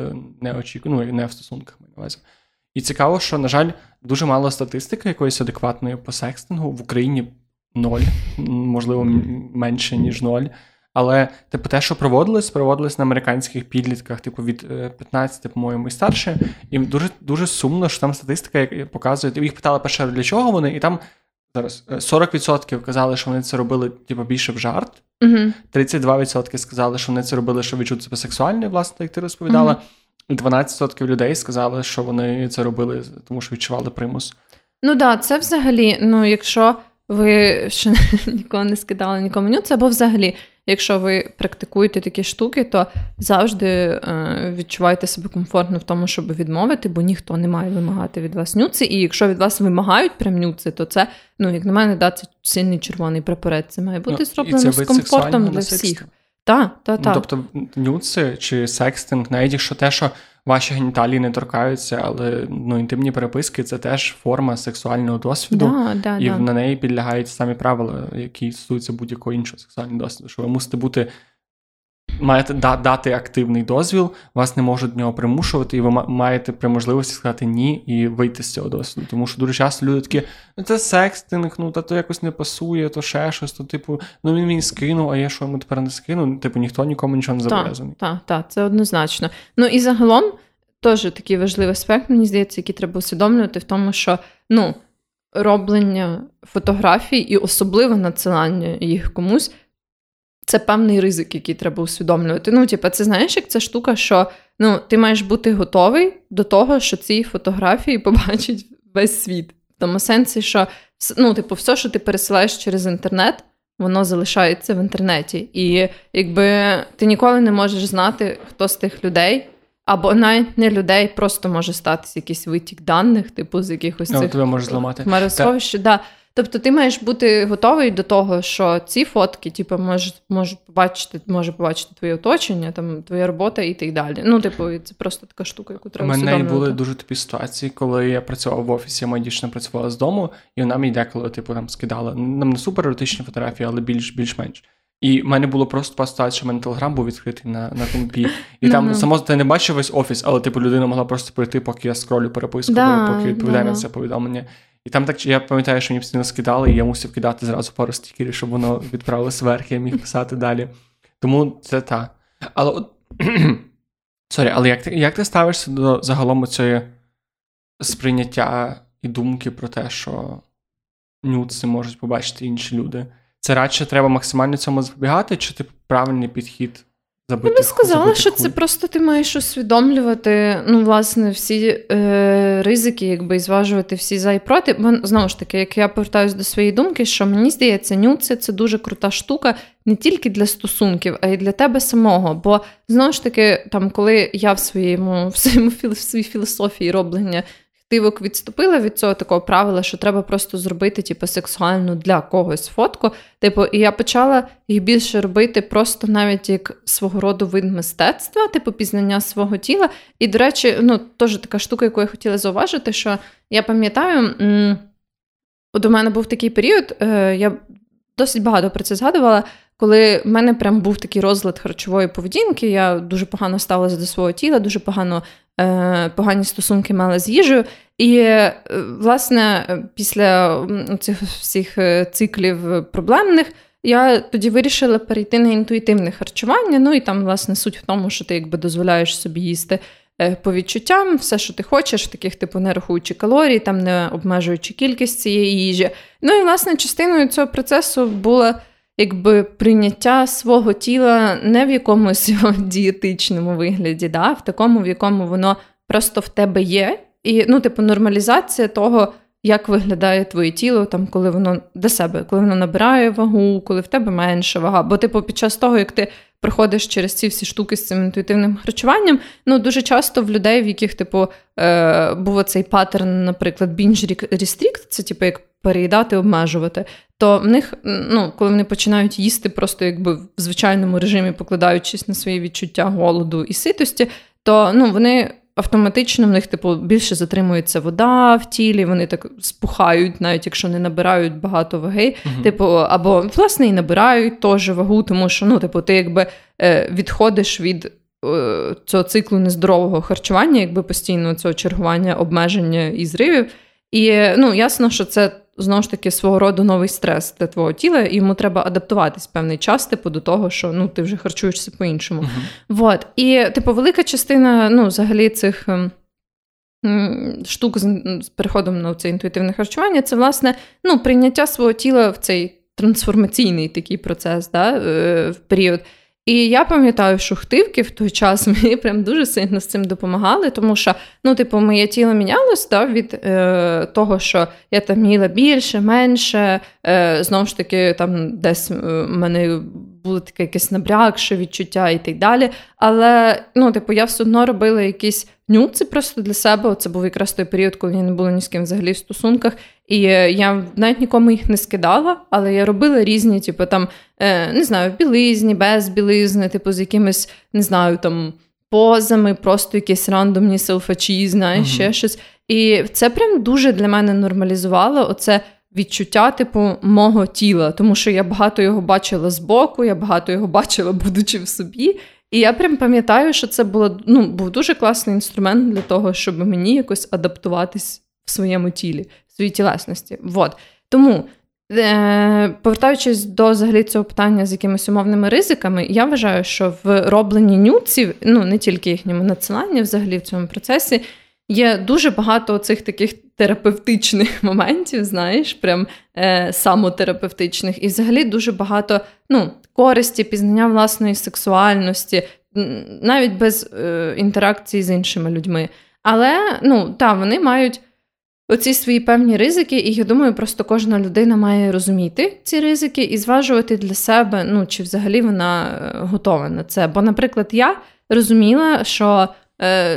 не очікувано, ну, не в стосунках маю на увазі. І цікаво, що, на жаль, дуже мало статистики якоїсь адекватної по секстингу в Україні ноль, можливо, менше, ніж ноль. Але типу, те, що проводилось, проводилось на американських підлітках, типу від 15, е, по-моєму, і старше. І дуже дуже сумно, що там статистика показує. Їх питали перше, для чого вони, і там зараз 40% е, казали, що вони це робили типу, більше в жарт. Uh-huh. 32% сказали, що вони це робили, щоб відчути себе сексуальною, власне, як ти розповідала. Угу. uh-huh. 12% людей сказали, що вони це робили, тому що відчували примус. Ну так, да, це взагалі, ну якщо ви ще нікого не скидали, нікому це або взагалі, якщо ви практикуєте такі штуки, то завжди е, відчувайте себе комфортно в тому, щоб відмовити, бо ніхто не має вимагати від вас нюци. І якщо від вас вимагають прям нюци, то це, ну, як на мене, да, це сильний червоний прапорець. Це має бути ну, зроблено з комфортом для всіх. Та, та, та. Ну, тобто нюци чи секстинг, навіть якщо те, що ваші геніталії не торкаються, але ну, інтимні переписки це теж форма сексуального досвіду, да, да, і да. на неї підлягають самі правила, які стосуються будь-якого іншого сексуального досвіду. Що ви мусите бути маєте дати активний дозвіл, вас не можуть до нього примушувати, і ви маєте при можливості сказати ні і вийти з цього досвіду. Тому що дуже часто люди такі, ну це секстинг, ну та то якось не пасує, то ще щось, то типу, ну він мені скинув, а я що йому тепер не скину. Типу ніхто нікому нічого не зобов'язаний. Так, так, та, це однозначно. Ну і загалом теж такий важливий аспект, мені здається, який треба усвідомлювати в тому, що ну. Роблення фотографій і особливо надсилання їх комусь це певний ризик, який треба усвідомлювати. Ну, типу, це знаєш, як ця штука, що ну, ти маєш бути готовий до того, що ці фотографії побачить весь світ. В тому сенсі, що ну, типу, все, що ти пересилаєш через інтернет, воно залишається в інтернеті. І якби ти ніколи не можеш знати, хто з тих людей. Або навіть не людей, просто може статися якийсь витік даних, типу з якихось цих тебе може зламати. хмаросховищ. Да. Тобто ти маєш бути готовий до того, що ці фотки, типу, можуть можуть побачити, може побачити твоє оточення, там твоя робота і так далі. Ну, типу, це просто така штука, яку треба. У мене були дуже типі ситуації, коли я працював в офісі, моя дівчина працювала з дому, і вона мені деколи, типу, там скидала нам не супер еротичні фотографії, але більш більш-менш. І в мене було просто ситуація, що в мене телеграм був відкритий на на компі. І mm-hmm. там само ти не бачив весь офіс, але типу людина могла просто пройти, поки я скролю переписку, да, поки відповідає да. на це повідомлення. І там так я пам'ятаю, що мені постійно скидали, і я мусив кидати зразу пару стікерів, щоб воно відправилося вверх, я міг писати далі. Тому це та. Але от. Sorry, але як ти як ти ставишся до загалом цієї сприйняття і думки про те, що нюци можуть побачити інші люди? Це радше треба максимально цьому запобігати, чи ти правильний підхід Забити, Я би сказала, що це просто ти маєш усвідомлювати ну, власне, всі е, ризики, якби і зважувати всі за і проти. Бо знову ж таки, як я повертаюся до своєї думки, що мені здається, нюци це дуже крута штука не тільки для стосунків, а й для тебе самого. Бо знову ж таки, там, коли я в своєму в своєму в своїй філософії роблення Тивок відступила від цього такого правила, що треба просто зробити типу, сексуальну для когось фотку. Типу, і я почала їх більше робити просто навіть як свого роду вид мистецтва, типу пізнання свого тіла. І, до речі, ну теж така штука, яку я хотіла зауважити, що я пам'ятаю, от у мене був такий період, е, я досить багато про це згадувала. Коли в мене прям був такий розлад харчової поведінки, я дуже погано ставилася до свого тіла, дуже погано е, погані стосунки мала з їжею. І, е, власне, після цих всіх е, циклів проблемних я тоді вирішила перейти на інтуїтивне харчування. Ну і там, власне, суть в тому, що ти якби дозволяєш собі їсти Е, по відчуттям, все, що ти хочеш, таких типу не рахуючи калорій, там не обмежуючи кількість цієї їжі. Ну і власне частиною цього процесу було якби прийняття свого тіла не в якомусь дієтичному вигляді, да, в такому, в якому воно просто в тебе є. І ну, типу, нормалізація того. Як виглядає твоє тіло, там, коли воно до себе, коли воно набирає вагу, коли в тебе менша вага. Бо, типу, під час того, як ти проходиш через ці всі штуки з цим інтуїтивним харчуванням. Ну дуже часто в людей, в яких типу е, був цей паттерн, наприклад, бінж restrict, це типу як переїдати, обмежувати. То в них, ну, коли вони починають їсти, просто якби в звичайному режимі, покладаючись на свої відчуття голоду і ситості, то ну, вони автоматично в них, типу, більше затримується вода в тілі, вони так спухають, навіть якщо не набирають багато ваги. uh Типу, або власне і набирають теж вагу, тому що ну, типу, ти якби е, відходиш від. Е, цього циклу нездорового харчування, якби постійно цього чергування, обмеження і зривів. І ну, ясно, що це знову ж таки свого роду новий стрес для твого тіла, і йому треба адаптуватись певний час, типу, до того, що ну, ти вже харчуєшся по-іншому. Uh-huh. Вот. І, типу, велика частина ну, взагалі цих. Ем, штук з переходом на це інтуїтивне харчування, це, власне, ну, прийняття свого тіла в цей трансформаційний такий процес да, е, в період. І я пам'ятаю, що хтивки в той час мені прям дуже сильно з цим допомагали, тому що ну, типу, моє тіло мінялось да, від е, того, що я там їла більше, менше. Е, Знову ж таки, там десь е, в мене було таке якесь набрякше відчуття і так далі. Але ну, типу, я все одно робила якісь нюци просто для себе. Це був якраз той період, коли я не було ні з ким взагалі в стосунках. І е, я навіть нікому їх не скидала, але я робила різні, типу, там, е, не знаю, в білизні, без білизни, типу, з якимись, не знаю, там. Позами, просто якісь рандомні селфачі, знаєш, uh-huh. ще щось. І це прям дуже для мене нормалізувало оце відчуття, типу, мого тіла, тому що я багато його бачила збоку, я багато його бачила, будучи в собі. І я прям пам'ятаю, що це було ну, був дуже класний інструмент для того, щоб мені якось адаптуватись в своєму тілі, в своїй тілесності. Вот. Тому, е- повертаючись до взагалі цього питання з якимись умовними ризиками, я вважаю, що в робленні нюців, ну не тільки їхньому надсиланні, взагалі в цьому процесі, є дуже багато цих таких терапевтичних моментів, знаєш, прям е, самотерапевтичних, і взагалі дуже багато ну, користі, пізнання власної сексуальності, навіть без е, інтеракції з іншими людьми. Але ну, та, вони мають. Оці свої певні ризики, і я думаю, просто кожна людина має розуміти ці ризики і зважувати для себе, ну чи взагалі вона е, готова на це. Бо, наприклад, я розуміла, що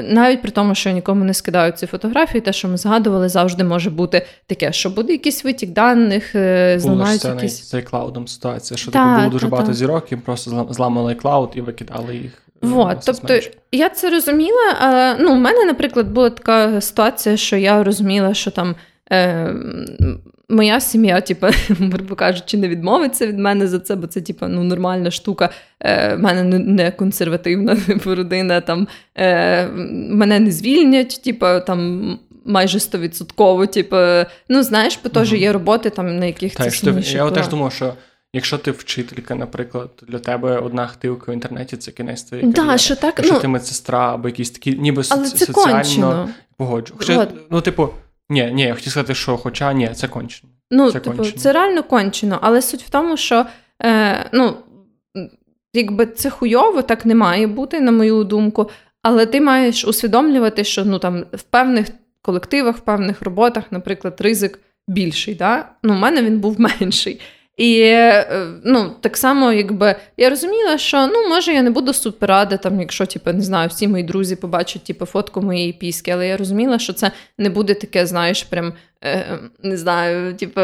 навіть при тому, що нікому не скидають ці фотографії, те, що ми згадували, завжди може бути таке, що буде якийсь витік даних, е, зламають якісь... з iCloud ситуація, що та, було дуже та, багато та. зірок, їм просто зламали iCloud і викидали їх. Е, вот, тобто я це розуміла. але ну, У мене, наприклад, була така ситуація, що я розуміла, що там. Е, моя сім'я, типу, грубо кажучи, не відмовиться від мене за це, бо це, типу, ну, нормальна штука. Е, мене не консервативна типу, родина, там, е, мене не звільнять, типу, там. Майже стовідсотково, типу, ну знаєш, бо теж є роботи там, на яких Та, це ти, Я теж думав, що якщо ти вчителька, наприклад, для тебе одна хтивка в інтернеті це кінець твоєї да, що так, Якщо ну, ти медсестра або якісь такі, ніби але соціально це погоджу. Хоча, ну, типу, ні, ні, я хотів сказати, що хоча ні, це кончено. Ну, це типу, кончено. це реально кончено, але суть в тому, що е, ну, якби це хуйово, так не має бути, на мою думку. Але ти маєш усвідомлювати, що ну, там, в певних колективах, в певних роботах, наприклад, ризик більший. Да? Ну, У мене він був менший. І е, ну, так само, якби я розуміла, що ну, може я не буду супер рада, там, якщо типу, не знаю, всі мої друзі побачать типу, фотку моєї піски, але я розуміла, що це не буде таке, знаєш, прям не знаю, типу,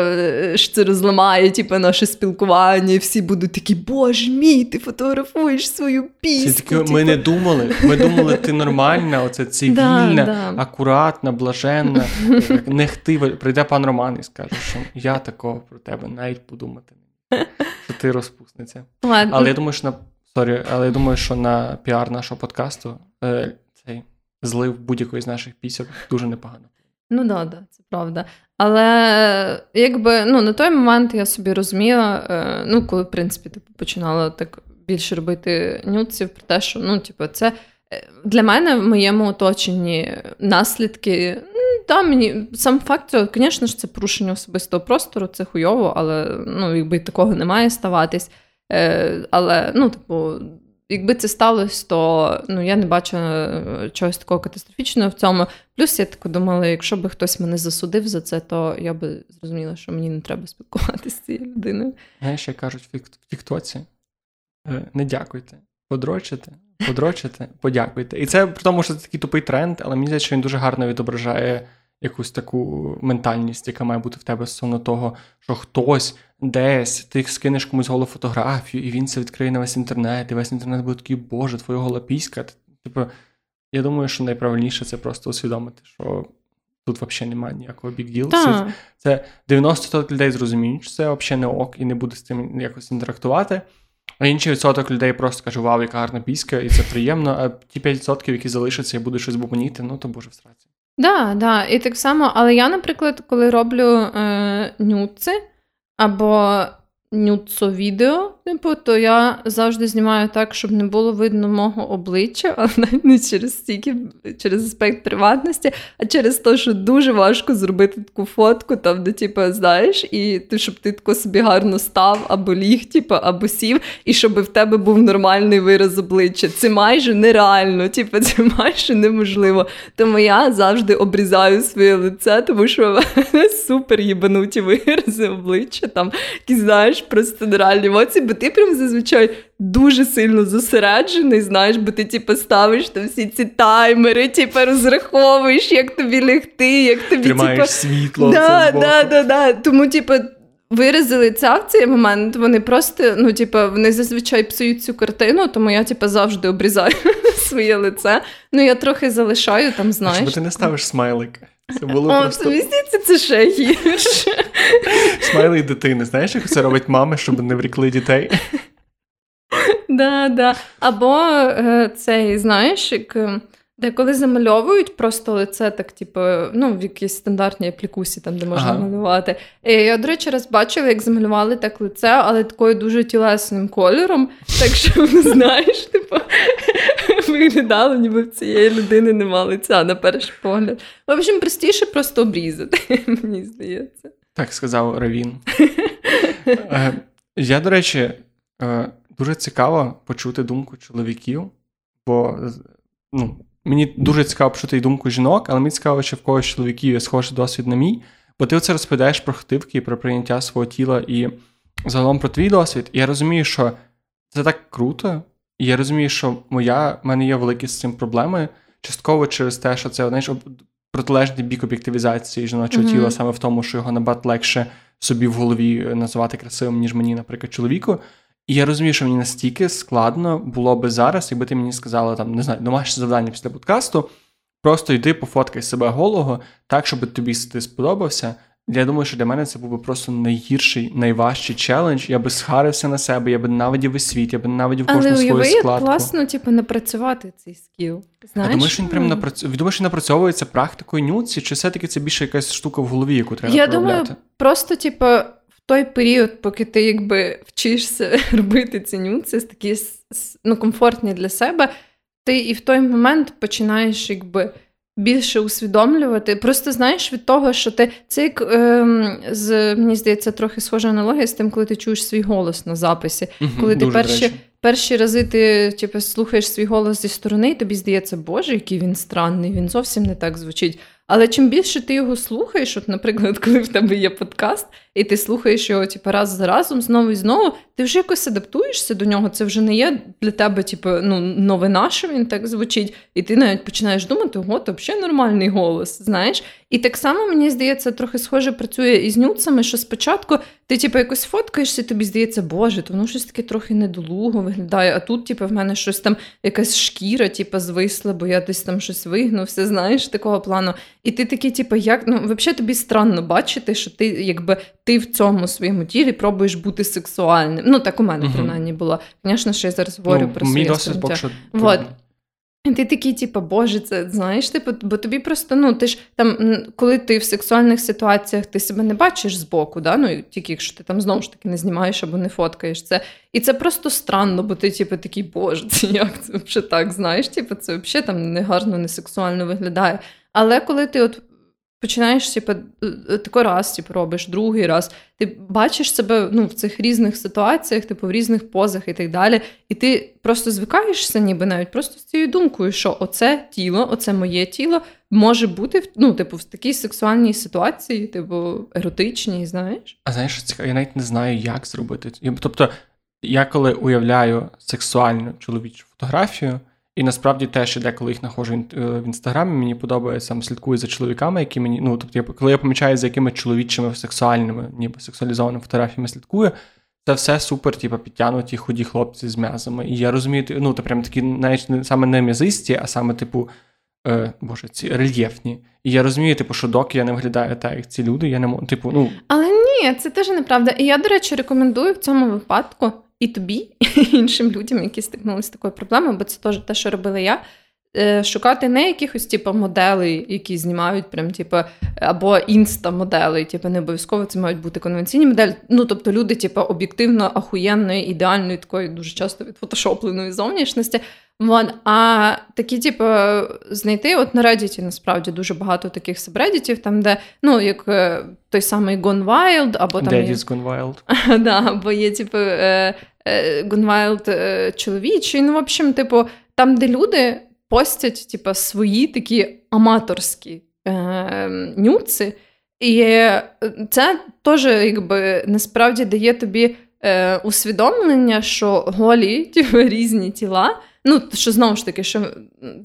що це розламає типу, наше спілкування, і всі будуть такі, боже мій, ти фотографуєш свою піску. Такі, типу. Ми не думали. Ми думали, ти нормальна, оце цивільна, да, да. акуратна, блаженна, не хтива. Прийде пан Роман і скаже, що я такого про тебе навіть подумати не ти розпусниця. Ладно. Але я думаю, що на сорі, але я думаю, що на піар нашого подкасту е, цей злив будь-якої з наших пісень дуже непогано. Ну да, да, це правда. Але якби ну, на той момент я собі розуміла, е, ну, коли, в принципі, типу, починала так більше робити нюдсів про те, що ну, типу, це е, для мене в моєму оточенні наслідки. Та, мені сам факт, звісно ж, це порушення особистого простору, це хуйово, але ну, якби такого не має ставатись. Е, Але, ну, типу, якби це сталося, то ну, я не бачу е, чогось такого катастрофічного в цьому. Плюс я так думала, якщо би хтось мене засудив за це, то я би зрозуміла, що мені не треба спілкуватися з цією людиною. Знаєш, як кажуть в Тіктоці, е, не дякуйте, подрочите, подрочите, подякуйте. І це при тому, що це такий тупий тренд, але мені здається, що він дуже гарно відображає якусь таку ментальність, яка має бути в тебе стосовно того, що хтось десь ти скинеш комусь голу фотографію, і він це відкриє на весь інтернет, і весь інтернет буде такий, Боже, твоя гола піська. Типу, я думаю, що найправильніше це просто усвідомити, що тут взагалі немає ніякого бігділ. Це, це 90% людей зрозуміють, що це взагалі не ок і не буде з цим якось інтерактувати. А інший відсоток людей просто каже, вау, яка гарна піська, і це приємно. А ті 5%, які залишаться і будуть щось бубоніти, ну то боже в страці. Да, да, і так само, але я, наприклад, коли роблю е, нюци або нюцо-відео, типу, то я завжди знімаю так, щоб не було видно мого обличчя, але не через стільки, через аспект приватності, а через те, що дуже важко зробити таку фотку, там, де, типу, знаєш, і ти, щоб ти тако собі гарно став, або ліг, типу, або сів, і щоб в тебе був нормальний вираз обличчя. Це майже нереально, типу, це майже неможливо. Тому я завжди обрізаю своє лице, тому що в мене супер їбануті вирази обличчя, там, які, знаєш, просто нереальні емоції, ти прям зазвичай дуже сильно зосереджений, знаєш, бо ти типу, ставиш там всі ці таймери, типу, розраховуєш, як тобі лягти, як тобі Тримаєш типу... світло. Да, да, да, да. Тому, типу, вирази лиця в цей момент, вони просто, ну, типу, вони зазвичай псують цю картину, тому я, типу, завжди обрізаю своє лице. Ну, я трохи залишаю там, знаєш. Бо ти не ставиш смайлик. Це було О, просто... Місяці це ще гірше. Смайли дитини. Знаєш, як це робить мами, щоб не врікли дітей? Да, да. Або е, цей, знаєш, як ем, Деколи замальовують просто лице, так, типу, ну, в якійсь стандартній аплікусі, там, де можна ага. малювати. І Я, до речі, раз бачила, як замалювали так лице, але такою дуже тілесним кольором. Так що, знаєш, типу, виглядало, ніби в цієї людини нема лиця на перший погляд. В общем, простіше просто обрізати, мені здається. Так сказав Равін. Е, я, до речі, е, дуже цікаво почути думку чоловіків, бо ну, Мені дуже цікаво почути думку жінок, але мені цікаво, чи в когось чоловіків є схожий досвід на мій. Бо ти оце розповідаєш про хтивки, про прийняття свого тіла і загалом про твій досвід. І я розумію, що це так круто, і я розумію, що моя, в мене є великі з цим проблеми, частково через те, що це знаєш, протилежний бік об'єктивізації жіночого mm-hmm. тіла, саме в тому, що його набагато легше собі в голові називати красивим, ніж мені, наприклад, чоловіку. І я розумію, що мені настільки складно було би зараз, якби ти мені сказала, там, не знаю, домашнє завдання після подкасту. Просто йди пофоткай себе голого, так, щоб тобі ти сподобався. Я думаю, що для мене це був би просто найгірший, найважчий челендж. Я би схарився на себе, я би ненавидів весь світ, я би ненавидів кожну свою складку. Але класно, типу, напрацювати цей скіл. Знаєш? А думаєш, він прям напрацю... думаєш, що напрацьовується практикою нюці, чи все-таки це більше якась штука в голові, яку треба Я думаю, просто, типу, в той період, поки ти якби вчишся робити ці нюци, такі ну, комфортні для себе, ти і в той момент починаєш якби. Більше усвідомлювати. Просто знаєш від того, що ти це як ем, з мені здається трохи схожа аналогія з тим, коли ти чуєш свій голос на записі. Угу, коли ти перші перші рази ти типу, слухаєш свій голос зі сторони, і тобі здається, Боже, який він странний, він зовсім не так звучить. Але чим більше ти його слухаєш, от, наприклад, коли в тебе є подкаст, і ти слухаєш його типу, раз за разом, знову і знову, ти вже якось адаптуєшся до нього. Це вже не є для тебе, типу, ну, новина, що він так звучить, і ти навіть починаєш думати, ого, то взагалі нормальний голос. знаєш. І так само, мені здається, трохи схоже працює із нюцами, що спочатку ти, типу, якось фоткаєшся, тобі здається, боже, то воно щось таке трохи недолуго виглядає. А тут, типу, в мене щось там, якась шкіра, типу, звисла, бо я десь там щось вигнувся, знаєш, такого плану. І ти такий, типу, як ну, взагалі тобі странно бачити, що ти якби ти в цьому своєму тілі пробуєш бути сексуальним. Ну, так у мене uh принаймні було. Звісно, що я зараз говорю ну, про своє що... Вот. І ти такий, типу, боже, це знаєш, типу, бо тобі просто, ну, ти ж там, коли ти в сексуальних ситуаціях ти себе не бачиш збоку, да? ну, тільки якщо ти там знову ж таки не знімаєш або не фоткаєш це. І це просто странно, бо ти, типу, такий, боже, це як це взагалі так, знаєш, типу, це взагалі там не гарно, не сексуально виглядає. Але коли ти от починаєш типу, такий раз типу, робиш, другий раз, ти бачиш себе ну, в цих різних ситуаціях, типу, в різних позах і так далі. І ти просто звикаєшся, ніби навіть просто з цією думкою, що оце тіло, оце моє тіло може бути ну, типу, в такій сексуальній ситуації, типу, еротичній, знаєш? А знаєш, я навіть не знаю, як зробити. Тобто, я коли уявляю сексуальну чоловічу фотографію. І насправді теж деколи їх знаходжу е, в інстаграмі, мені подобається сам слідкую за чоловіками, які мені. Ну, тобто, я, коли я помічаю, за якими чоловічими сексуальними, ніби сексуалізованими фотографіями слідкую, це все супер, типу, підтягнуті худі хлопці з м'язами. І я розумію, ну, то прям такі, навіть не саме не м'язисті, а саме, типу, е, боже, ці рельєфні. І я розумію, типу, що доки я не виглядаю так, як ці люди, я не можу, типу, ну. Але ні, це теж неправда. І я, до речі, рекомендую в цьому випадку і тобі, і іншим людям, які стикнулися з такою проблемою, бо це теж те, що робила я. Е, шукати не якихось типу, моделей, які знімають, прям, типу, або інста-модели, типу, не обов'язково це мають бути конвенційні моделі. Ну, тобто люди, типу, об'єктивно ахуєнної, ідеальної, такої дуже часто відфотошопленої зовнішності. Вон, а такі, типу, знайти, от на Reddit насправді дуже багато таких сабреддітів, там, де, ну, як е, той самий Gone Wild, або там. Daddy's Gone Wild. да, Або є, типу, е, Gone Wild чоловічий. Ну, в общем, типу, там, де люди постять, типу, свої такі аматорські е, нюци. І це теж, якби, насправді дає тобі е, усвідомлення, що голі, типу, різні тіла. Ну, що знову ж таки, що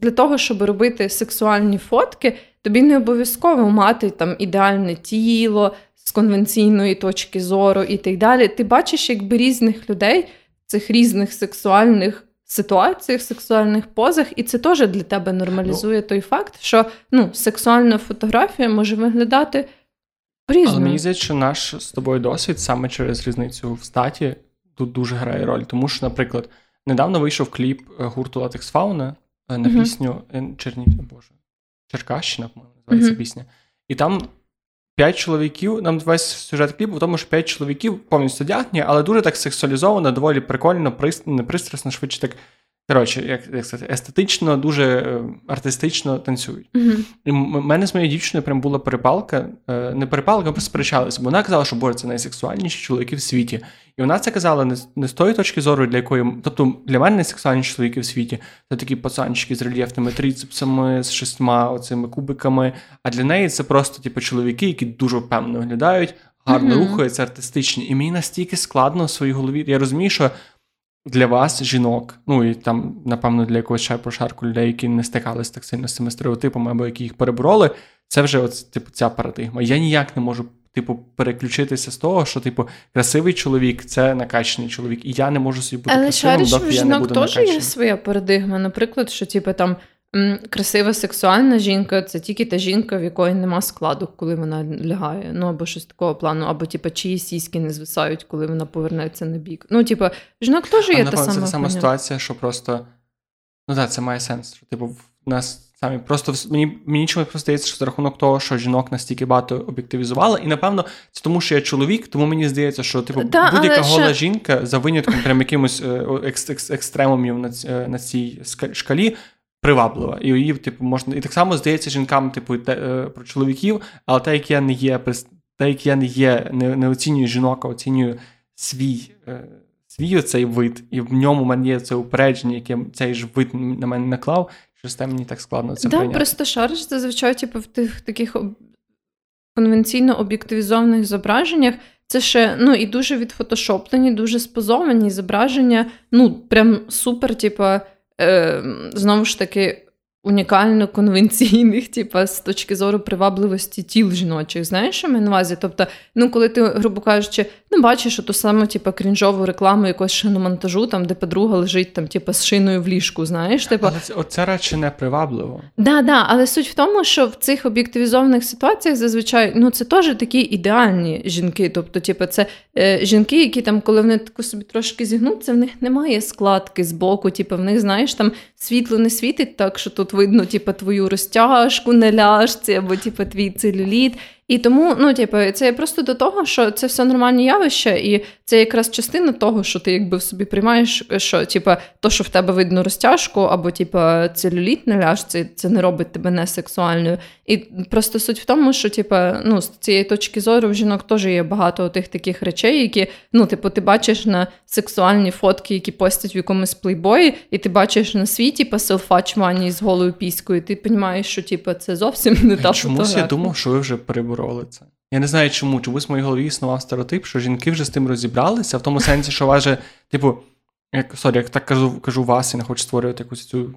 для того, щоб робити сексуальні фотки, тобі не обов'язково мати там ідеальне тіло з конвенційної точки зору і так далі. Ти бачиш, якби різних людей в цих різних сексуальних ситуаціях, сексуальних позах, і це теж для тебе нормалізує ну, той факт, що ну, сексуальна фотографія може виглядати. по-різному. Але мені здається, що наш з тобою досвід саме через різницю в статі тут дуже грає роль. Тому що, наприклад, Недавно вийшов кліп е, гурту Латекс Фауна на uh-huh. пісню е, Черні... Боже, Черкащина, по-моєму, називається uh-huh. пісня. І там п'ять чоловіків, нам весь сюжет кліпу в тому, що п'ять чоловіків повністю одягні, але дуже так сексуалізовано, доволі прикольно, прис... пристрасно, швидше так Коротше, як як сказати, естетично, дуже е, артистично танцюють. Mm-hmm. І в мене з моєю дівчиною прям була перепалка, е, не перепалка, ми сперечалися, бо вона казала, що Боже, це найсексуальніші чоловіки в світі. І вона це казала не, не з тої точки зору, для якої. Тобто для мене найсексуальніші чоловіки в світі це такі пацанчики з рельєфними трицепсами, з шістьма оцими кубиками. А для неї це просто типу, чоловіки, які дуже впевнено виглядають, гарно mm-hmm. рухаються, артистичні. І мені настільки складно в своїй голові. Я розумію, що для вас, жінок, ну і там, напевно, для якогось ще прошарку людей, які не стикалися так сильно з цими стереотипами або які їх перебороли, це вже от, типу, ця парадигма. Я ніяк не можу. Типу, переключитися з того, що, типу, красивий чоловік це накачаний чоловік, і я не можу собі бути Але красивим, доки я не буду жінок теж є своя парадигма. Наприклад, що, типу, там красива сексуальна жінка це тільки та жінка, в якої нема складу, коли вона лягає. Ну або щось такого плану, або типу, чиї сіськи не звисають, коли вона повернеться на бік. Ну, типу, жінок теж є а, та сама. Це та сама ситуація, що просто. Ну так, це має сенс. Що, Типу, в нас самі просто мені мені чомусь просто здається, що за рахунок того, що жінок настільки багато об'єктивізували, і напевно це тому, що я чоловік, тому мені здається, що типу да, будь-яка гола ще... жінка за винятком прям якимось е, екстремумів на е, на цій шкалі приваблива. І її, типу, можна. І так само здається жінкам, типу, те, е, про чоловіків, але те, як я не є, те, як я не є, не, не оцінюю жінок, а оцінюю свій. Е, Свій оцей вид, і в ньому в мене є це упередження, яке цей ж вид на мене наклав, що з мені так складно це да, прийняти. просто шариш зазвичай, типу, в тих таких конвенційно об'єктивізованих зображеннях. Це ще ну, і дуже відфотошоплені, дуже спозовані зображення. Ну, прям супер, типу, е, знову ж таки, унікально конвенційних, типу, з точки зору привабливості тіл жіночих. Знаєш, що ми на увазі? Тобто, ну, коли ти, грубо кажучи, ну, бачиш ту саму, типу, крінжову рекламу якогось шиномонтажу, там, де подруга лежить там, типу, з шиною в ліжку, знаєш? Це, оце радше не привабливо. Да, да, але суть в тому, що в цих об'єктивізованих ситуаціях зазвичай ну, це теж такі ідеальні жінки. Тобто, типу, це е, жінки, які там, коли вони таку собі трошки зігнуться, в них немає складки з боку, типу, в них, знаєш, там світло не світить так, що тут видно, типу, твою розтяжку на ляжці, або типу, твій целюліт. І тому, ну, типу, це просто до того, що це все нормальні явища, і це якраз частина того, що ти якби в собі приймаєш, що типу, то, що в тебе видно розтяжку, або типу, целюліт на ляжці, це не робить тебе несексуальною. І просто суть в тому, що типу, ну, з цієї точки зору в жінок теж є багато тих таких речей, які ну, типу, ти бачиш на сексуальні фотки, які постять в якомусь плейбої, і ти бачиш на світі типу, селфач мані з голою піською, і ти розумієш, що типу, це зовсім не та Чомусь я думав, що ви вже перебороли це. Я не знаю чому. Чомусь в моїй голові існував стереотип, що жінки вже з тим розібралися, в тому сенсі, що важе, типу, як сорі, як так кажу кажу вас і не хочу створювати якусь цю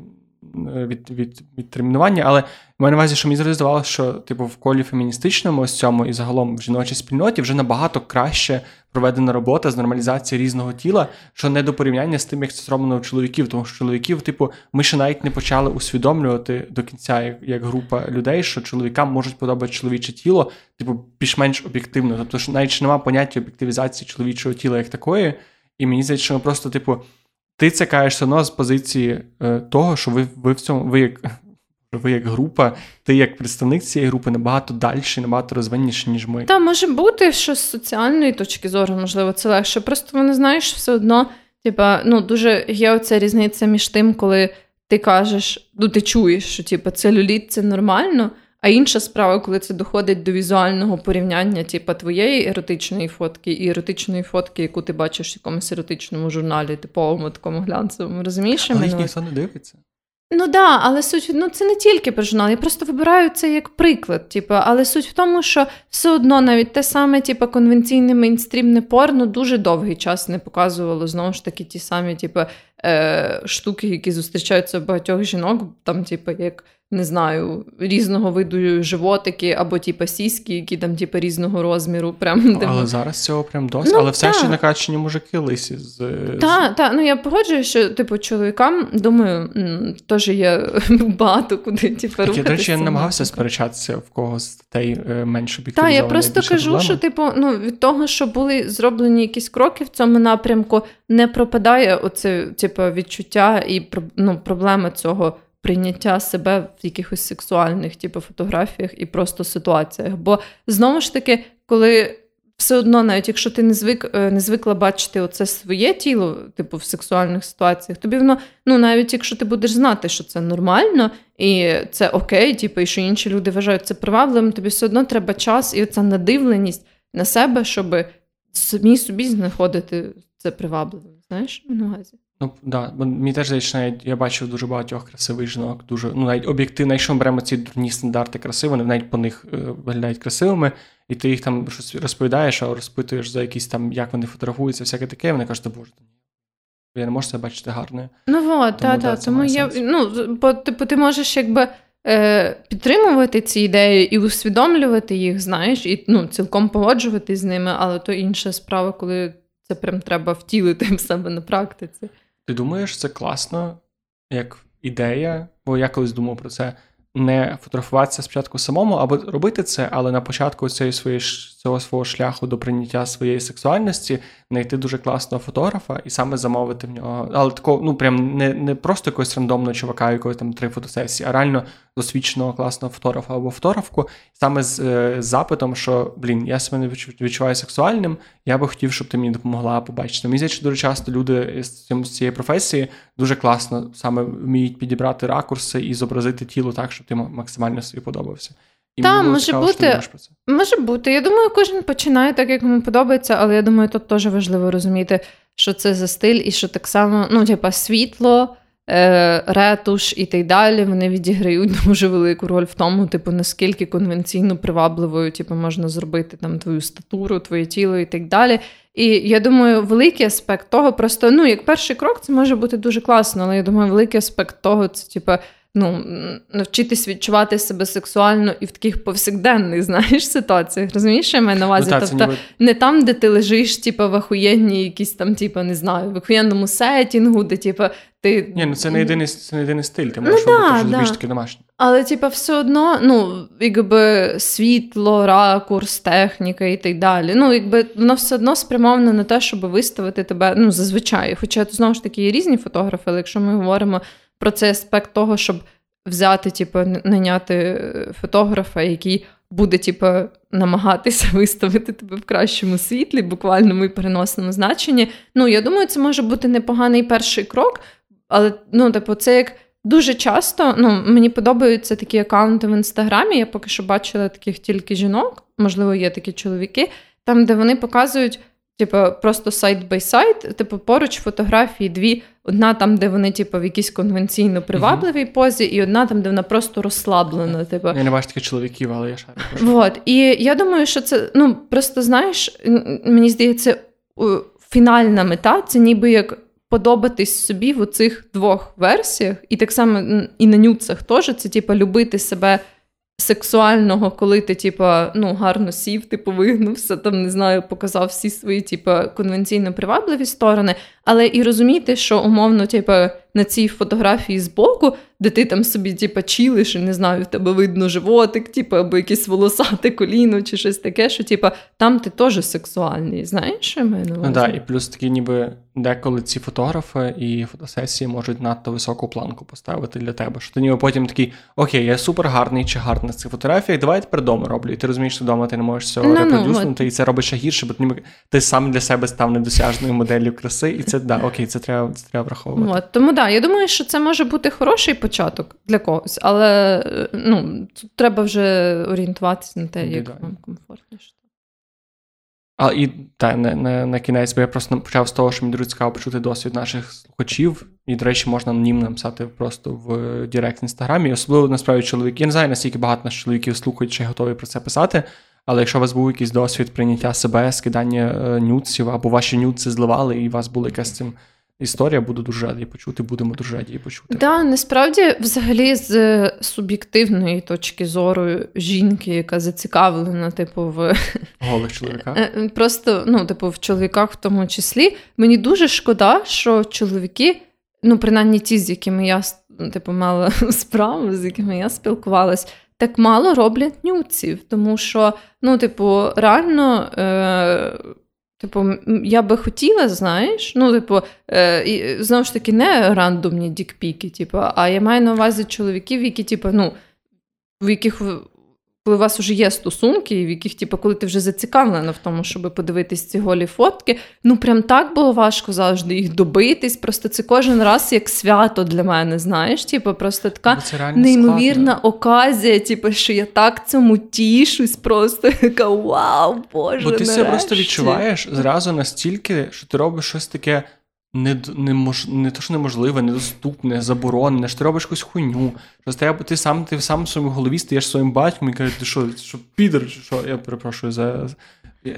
Е, від від, відтермінування, але маю на увазі, що мені завжди здавалося, що типу в колі феміністичному ось цьому і загалом в жіночій спільноті вже набагато краще проведена робота з нормалізації різного тіла, що не до порівняння з тим, як це зроблено у чоловіків, тому що чоловіків, типу, ми ще навіть не почали усвідомлювати до кінця, як, як група людей, що чоловікам можуть подобатись чоловіче тіло, типу, більш-менш об'єктивно. Тобто, що навіть немає поняття об'єктивізації чоловічого тіла як такої, і мені здається, що ми просто, типу ти все одно з позиції е, того, що ви ви в цьому ви як ви як група, ти як представник цієї групи набагато далі, набагато розвинніше, ніж ми. Та може бути, що з соціальної точки зору, можливо, це легше. Просто вони знаєш, все одно, типа, ну дуже є оця різниця між тим, коли ти кажеш, ну ти чуєш, що типа целюліт це нормально. А інша справа, коли це доходить до візуального порівняння, типу, твоєї еротичної фотки і еротичної фотки, яку ти бачиш в якомусь еротичному журналі, типовому такому глянцевому, розумієш? Але їх ніхто не дивиться. Ну так, да, але суть ну це не тільки про журнал, я просто вибираю це як приклад. Типу, але суть в тому, що все одно навіть те саме, типу, конвенційне мейнстрімне порно дуже довгий час не показувало знову ж таки ті самі, типу, е, штуки, які зустрічаються у багатьох жінок, там, типу, як не знаю, різного виду животики або типу, сіськи, які там типу, різного розміру. Прям, Але де... зараз цього прям досить. Ну, Але все ще накачені мужики лисі з. Так, так. Ну я погоджую, що типу чоловікам, думаю, теж є багато куди типу, рухатися. До речі, я намагався сперечатися в кого з дітей е, менше. Так, я просто кажу, проблема. що типу, ну від того, що були зроблені якісь кроки в цьому напрямку, не пропадає оце типу, відчуття і ну, проблема цього прийняття себе в якихось сексуальних типу, фотографіях і просто ситуаціях. Бо знову ж таки, коли все одно, навіть якщо ти не звик е, не звикла бачити оце своє тіло, типу в сексуальних ситуаціях, тобі воно, ну навіть якщо ти будеш знати, що це нормально і це окей, типу, і що інші люди вважають це привабливим, тобі все одно треба час і оця надивленість на себе, щоб самі собі знаходити це привабливим. Знаєш, в увазі. Ну да, бо мені теж здається, навіть я бачив дуже багатьох красивих жінок, дуже ну навіть об'єктивно, якщо ми беремо ці дурні стандарти краси, вони навіть по них е, виглядають красивими, і ти їх там щось розповідаєш, а розпитуєш за якісь там, як вони фотографуються, всяке таке, вони кажуть, боже, я не можу себе бачити гарною. Ну от, так, так. Тому я ну, бо типу, ти можеш якби. Е, підтримувати ці ідеї і усвідомлювати їх, знаєш, і ну, цілком погоджуватись з ними, але то інша справа, коли це прям треба втілити в себе на практиці. Ти думаєш, це класно як ідея? Бо я колись думав про це. Не фотографуватися спочатку самому, або робити це, але на початку цієї своєї цього свого шляху до прийняття своєї сексуальності знайти дуже класного фотографа і саме замовити в нього. Але такого, ну прям не не просто якогось рандомного чувака, якого там три фотосесії, а реально досвідченого класного фотографа або фотографку, саме з, з запитом, що блін, я себе не відчуваю сексуальним, я би хотів, щоб ти мені допомогла побачити. Мені здається, дуже часто люди з цієї професії дуже класно саме вміють підібрати ракурси і зобразити тіло так, щоб ти максимально собі подобався. І Та, може цікаво, бути, про це. може бути. Я думаю, кожен починає так, як йому подобається, але я думаю, тут теж важливо розуміти, що це за стиль, і що так само, ну, типа, світло, е, ретуш і так далі. Вони відіграють дуже велику роль в тому, типу, наскільки конвенційно привабливою типу, можна зробити там твою статуру, твоє тіло і так далі. І я думаю, великий аспект того, просто ну, як перший крок, це може бути дуже класно, але я думаю, великий аспект того, це типу, ну, навчитись відчувати себе сексуально і в таких повсякденних знаєш, ситуаціях. Розумієш, що я маю на увазі? Ну, та, тобто ніби... не там, де ти лежиш, типу, в ахуєнній якісь там, типу, не знаю, в ахуєнному сетінгу, де типу, ти. Ні, ну це не єдиний це не єдиний стиль, ти можеш ну, робити да, щось да. більш таки домашнє. Але, типу, все одно, ну, якби світло, ракурс, техніка і так далі. Ну, якби воно все одно спрямовано на те, щоб виставити тебе, ну, зазвичай. Хоча знову ж таки є різні фотографи, але якщо ми говоримо про цей аспект того, щоб взяти, типу, наняти е, фотографа, який буде, типу, намагатися виставити тебе в кращому світлі, буквальному і переносному значенні. Ну, я думаю, це може бути непоганий перший крок, але ну, типу, це як. Дуже часто ну, мені подобаються такі аккаунти в інстаграмі. Я поки що бачила таких тільки жінок, можливо, є такі чоловіки, там, де вони показують Типу, просто сайт бай сайт, типу, поруч фотографії дві. Одна там, де вони, типу, в якійсь конвенційно привабливій uh-huh. позі, і одна там, де вона просто розслаблена. Типу. Я не бачу таких чоловіків, але я шарю. Вот. І я думаю, що це ну просто знаєш, мені здається, фінальна мета це ніби як подобатись собі в оцих двох версіях, і так само і на нюцах теж це, типу, любити себе сексуального, коли ти, типа, ну, гарно сів, типу, вигнувся, там, не знаю, показав всі свої, типа, конвенційно привабливі сторони, але і розуміти, що умовно, типа, на цій фотографії збоку, де ти там собі, типа, чілиш, і не знаю, в тебе видно животик, типу, або якесь волосате коліно, чи щось таке, що, типа, там ти теж сексуальний. Знаєш, що я маю на увазі? Ну, да, і плюс такі, ніби деколи ці фотографи і фотосесії можуть надто високу планку поставити для тебе. Що ти ніби потім такий, окей, я супер гарний чи гарний на цих фотографіях, давай я тепер вдома роблю. І ти розумієш, що вдома ти не можеш цього ну, репродюснути, ну, і це робиш ще гірше, бо ти, ніби, ти сам для себе став недосяжною моделлю краси, і це да, окей, це треба це треба враховувати. От, Тому да, я думаю, що це може бути хороший початок для когось, але ну, тут треба вже орієнтуватися на те, як вам комфортніше. А і та, на, на, на кінець, бо я просто почав з того, що мені дуже цікаво почути досвід наших слухачів. І, до речі, можна анонімно написати просто в Директ інстаграмі. Особливо насправді чоловіки. Я не знаю, наскільки багато наших чоловіків слухають чи готові про це писати. Але якщо у вас був якийсь досвід прийняття себе, скидання е, нюців, або ваші нюци зливали, і у вас була якась цим історія, буду дуже радий почути, будемо дуже раді почути. Так, да, насправді, взагалі, з суб'єктивної точки зору жінки, яка зацікавлена, типу, в голих чоловіках. Е, просто, ну, типу, в чоловіках в тому числі. Мені дуже шкода, що чоловіки, ну, принаймні ті, з якими я типу, мала справу, з якими я спілкувалась так мало роблять нюців, тому що, ну, типу, реально. Е- Типу, я би хотіла, знаєш, ну, типу, е, і, знову ж таки, не рандомні дікпіки, типу, а я маю на увазі чоловіків, які, типу, ну, в яких коли у вас вже є стосунки, в яких, типу, коли ти вже зацікавлена в тому, щоб подивитись ці голі фотки, ну прям так було важко завжди їх добитись. Просто це кожен раз як свято для мене, знаєш, типу, просто така неймовірна складно. оказія, типу, що я так цьому тішусь, просто яка вау, Боже. Бо ти себе просто відчуваєш зразу настільки, що ти робиш щось таке не не, мож, не то, що неможливе, недоступне, заборонене, що ти робиш якусь хуйню. Що тебе, ти сам ти сам в своєму голові стаєш своїм батьком і кажеш, ти що, що підер, що я перепрошую за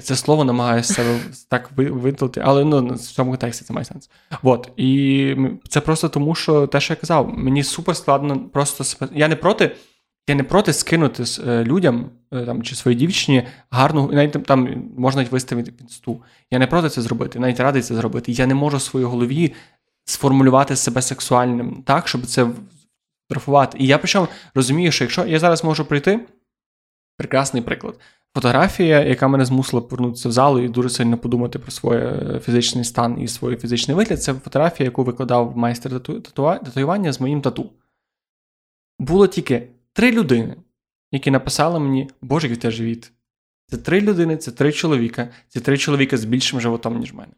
це слово намагаюся себе так видалити, але ну, в цьому контексті це має сенс. От. І це просто тому, що те, що я казав, мені супер складно просто Я не проти. Я не проти скинути е, людям е, там, чи своїй дівчині гарну, навіть там можна виставити підсту. Я не проти це зробити, навіть радий це зробити. Я не можу в своїй голові сформулювати себе сексуальним так, щоб це фотографувати. І я причому розумію, що якщо я зараз можу прийти, прекрасний приклад. Фотографія, яка мене змусила повернутися в залу і дуже сильно подумати про свій е, фізичний стан і свій фізичний вигляд, це фотографія, яку викладав майстер татуювання з моїм тату. Було тільки три людини, які написали мені, Боже, який те живіт. Це три людини, це три чоловіка, це три чоловіка з більшим животом, ніж мене.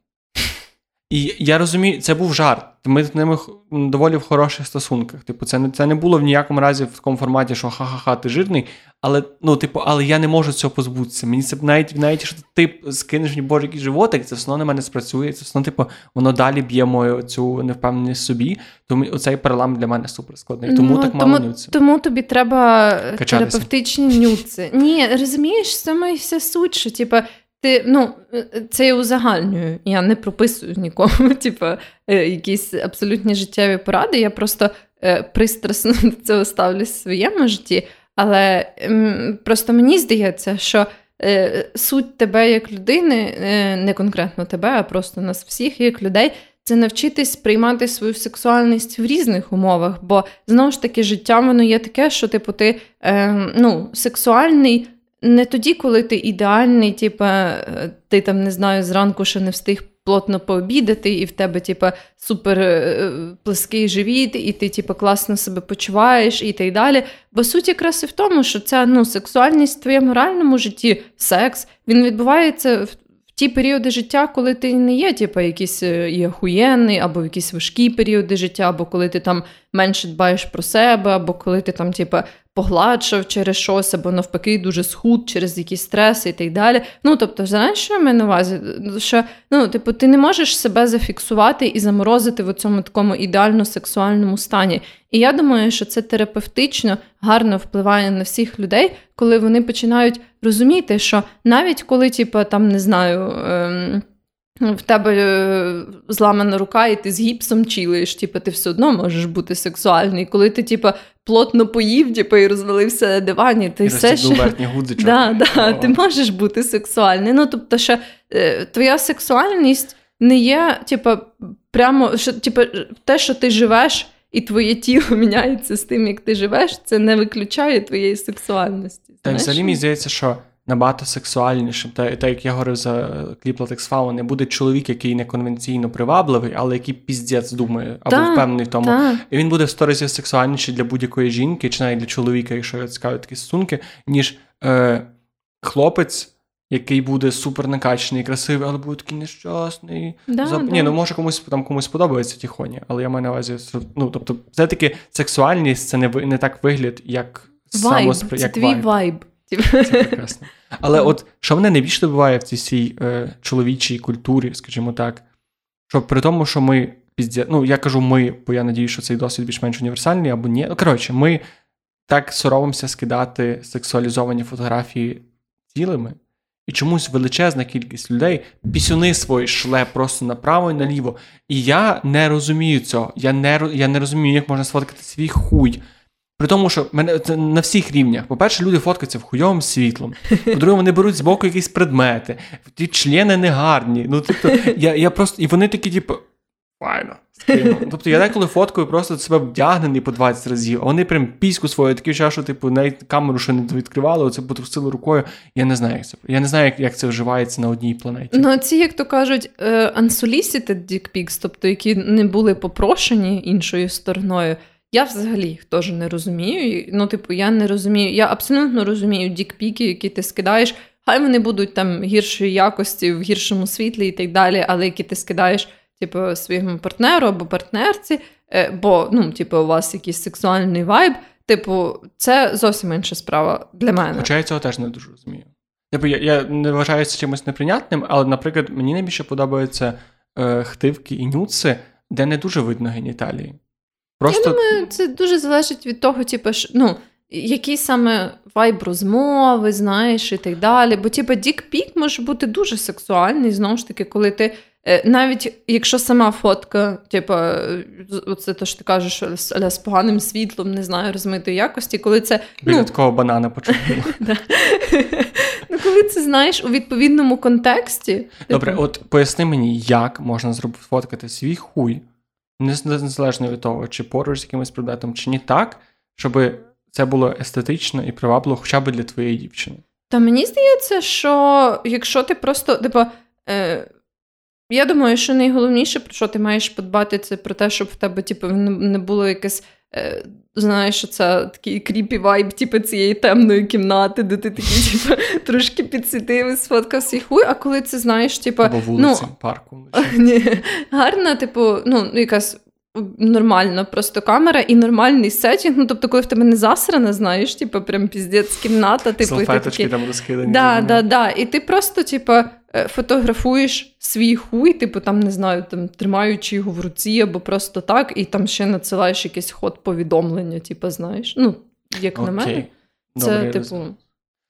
І я розумію, це був жарт. Ми з ними доволі в хороших стосунках. Типу, це не це не було в ніякому разі в такому форматі, що ха-ха-ха, ти жирний. Але ну, типу, але я не можу цього позбутися. Мені це навіть навіть що ти скинеш мені боже який животик, це все одно на мене спрацює. Це все одно, типу, воно далі б'є мою цю невпевненість собі. Тому оцей паралам для мене супер складний. Тому ну, так мало нюців. Тому тобі треба Качатися. терапевтичні нюци. Ні, розумієш, саме вся суть, що типу, ти, ну, Це я узагальнюю. Я не прописую нікому, типу, якісь абсолютні життєві поради. Я просто е, пристрасно до цього ставлюсь в своєму житті. Але просто мені здається, що е, суть тебе як людини, е, не конкретно тебе, а просто нас всіх як людей. Це навчитись приймати свою сексуальність в різних умовах, бо знову ж таки життя воно є таке, що типу ти е, ну, сексуальний не тоді, коли ти ідеальний, типу, ти там не знаю, зранку ще не встиг плотно пообідати, і в тебе, типа, супер е, плеский живіт, і ти, типа, класно себе почуваєш, і так далі. Бо суть якраз і в тому, що ця ну, сексуальність в твоєму реальному житті, секс, він відбувається в. Ті періоди життя, коли ти не є, типу, якийсь е, і охуєнний, або якісь важкі періоди життя, або коли ти там менше дбаєш про себе, або коли ти там, типу, погладшав через щось, або навпаки, дуже схуд через якісь стреси і так далі. Ну, тобто, знаєш, що я маю на увазі? Що, ну, типу, ти не можеш себе зафіксувати і заморозити в цьому такому ідеально сексуальному стані. І я думаю, що це терапевтично гарно впливає на всіх людей, коли вони починають розуміти, що навіть коли, типу, там не знаю. Ем... В тебе е, зламана рука, і ти з гіпсом чілиш, типу, ти все одно можеш бути сексуальний. Коли ти, типу, плотно поїв, типу, і розвалився на дивані, ти і все ще... Да, да, ти можеш бути сексуальний. Ну, тобто, що е, твоя сексуальність не є, типу, прямо що, типу, те, що ти живеш, і твоє тіло міняється з тим, як ти живеш, це не виключає твоєї сексуальності. Так, взагалі мені здається, що набагато сексуальнішим. Та, та як я говорив за кліп Латекс не буде чоловік, який не конвенційно привабливий, але який піздець думає або та, впевнений в тому. Та. І він буде в сто разів сексуальніший для будь-якої жінки, чи навіть для чоловіка, якщо його цікавить такі стосунки, ніж е, хлопець. Який буде супер накачаний, красивий, але буде такий нещасний. Да, Зап... да. Ні, ну може комусь там комусь подобається тіхоні, але я маю на увазі. Ну, тобто, все-таки сексуальність це не не так вигляд, як самоспри... Це як твій вайб. вайб. Це прекрасно. Але от що мене найбільше добиває в цій цій е, чоловічій культурі, скажімо так, що при тому, що ми ну я кажу ми, бо я надію, що цей досвід більш-менш універсальний або ні. Ну, коротше, ми так соромимося скидати сексуалізовані фотографії цілими. І чомусь величезна кількість людей пісюни свої шле просто направо і наліво. І я не розумію цього. Я не я не розумію, як можна сфоткати свій хуй. При тому, що мене це на всіх рівнях. По-перше, люди фоткаються в хуйовим світлом. По-друге, вони беруть з боку якісь предмети, ті члени негарні. Ну, тобто, я я просто. І вони такі, типу, файно. Тобто я деколи фоткаю просто себе вдягнений по 20 разів, а вони прям піську свою, такі що типу навіть камеру ще не відкривали, оце потрусили рукою. Я не знаю, як це. Я не знаю, як як це вживається на одній планеті. Ну, а ці, як то кажуть, е, unsolicited dick pics, тобто які не були попрошені іншою стороною. Я взагалі їх теж не розумію. Ну, типу, я не розумію. Я абсолютно розумію дікпіки, які ти скидаєш. Хай вони будуть там гіршої якості, в гіршому світлі і так далі, але які ти скидаєш, типу, своєму партнеру або партнерці, е, бо ну, типу, у вас якийсь сексуальний вайб. Типу, це зовсім інша справа для мене. Хоча я цього теж не дуже розумію. Типу, я я не вважаю це чимось неприйнятним, але, наприклад, мені найбільше подобаються е, хтивки і нюци, де не дуже видно геніталії. Просто... Я думаю, це дуже залежить від того, типу, що, ну, який саме вайб розмови, знаєш, і так далі. Бо, типу, дік-пік може бути дуже сексуальний, знову ж таки, коли ти. Е, навіть якщо сама фотка, типу, оце те, що ти кажеш, але з поганим світлом, не знаю, розмитої якості, коли це. Біля ну, такого банана почув. Ну, коли це знаєш у відповідному контексті. Добре, типу от поясни мені, як можна зробити фоткати свій хуй незалежно від того, чи поруч з якимось предметом, чи ні так, щоб це було естетично і привабливо хоча б для твоєї дівчини. Та мені здається, що якщо ти просто, типу, е, я думаю, що найголовніше, про що ти маєш подбати, це про те, щоб в тебе типу, не було якесь. Е, знаєш, що це такий кріпі вайб, типу, цієї темної кімнати, де ти такий, типу, трошки підсвітив і сфоткав свій хуй, а коли це знаєш, типу. Або вулиці, ну, парку. Ні, Гарна, типу, ну, якась нормальна просто камера і нормальний сетінг. Ну, тобто, коли в тебе не засрана, знаєш, типу, прям піздець кімната, типу, Салфеточки там розкидані. Да, да, да. І ти просто, типу, е, фотографуєш свій хуй, типу, там, не знаю, там, тримаючи його в руці, або просто так, і там ще надсилаєш якийсь ход повідомлення, типу, знаєш. Ну, як Окей. на мене, це, Добре, типу.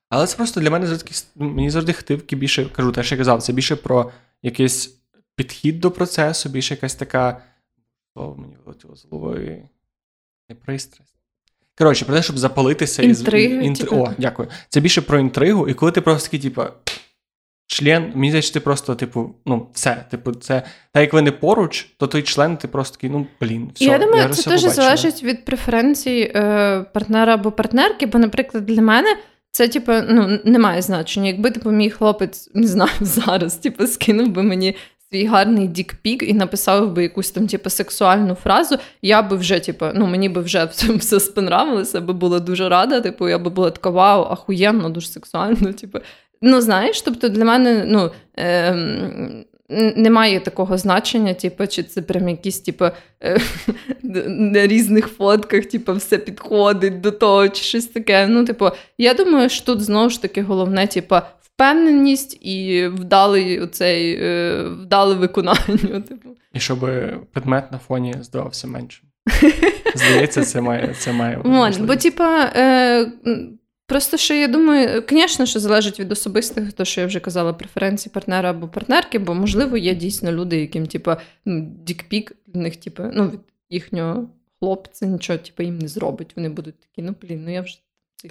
Але це просто для мене завжди мені завжди хтивки більше кажу, те, що я казав, це більше про якийсь підхід до процесу, більше якась така слово мені вилетіло з голови. Не пристрасть. Коротше, про те, щоб запалитися Інтриги, і інтри... типу. О, дякую. Це більше про інтригу, і коли ти просто такий, типу, член, мені здається, ти просто, типу, ну, все. Типу, це так як ви не поруч, то той член, ти просто такий, ну, блін, все. я думаю, вже це дуже залежить від преференцій е, партнера або партнерки, бо, наприклад, для мене. Це, типу, ну, не має значення. Якби типу, мій хлопець, не знаю, зараз, типу, скинув би мені свій гарний дікпік і написав би якусь там, типу, сексуальну фразу, я би вже, типу, ну, мені би вже все, спонравилося, би була дуже рада. Типу, я би була така, вау, ахуєнно, дуже сексуально. Типу. Ну, знаєш, тобто для мене, ну. Е, немає такого значення, типу, чи це прям якісь, типу, е, на різних фотках, типу, все підходить до того, чи щось таке. Ну, типу, я думаю, що тут знову ж таки головне, типу, впевненість і вдалий оцей е, вдале виконання. Типу. І щоб предмет на фоні здавався меншим. Здається, це має це має. Вон, бо, типа, е, просто що я думаю, звісно, що залежить від особистих, то що я вже казала, преференції партнера або партнерки, бо, можливо, є дійсно люди, яким, типа, ну, дікпік для них, типа, ну, від їхнього хлопця нічого, типа, їм не зробить. Вони будуть такі, ну, блін, ну я вже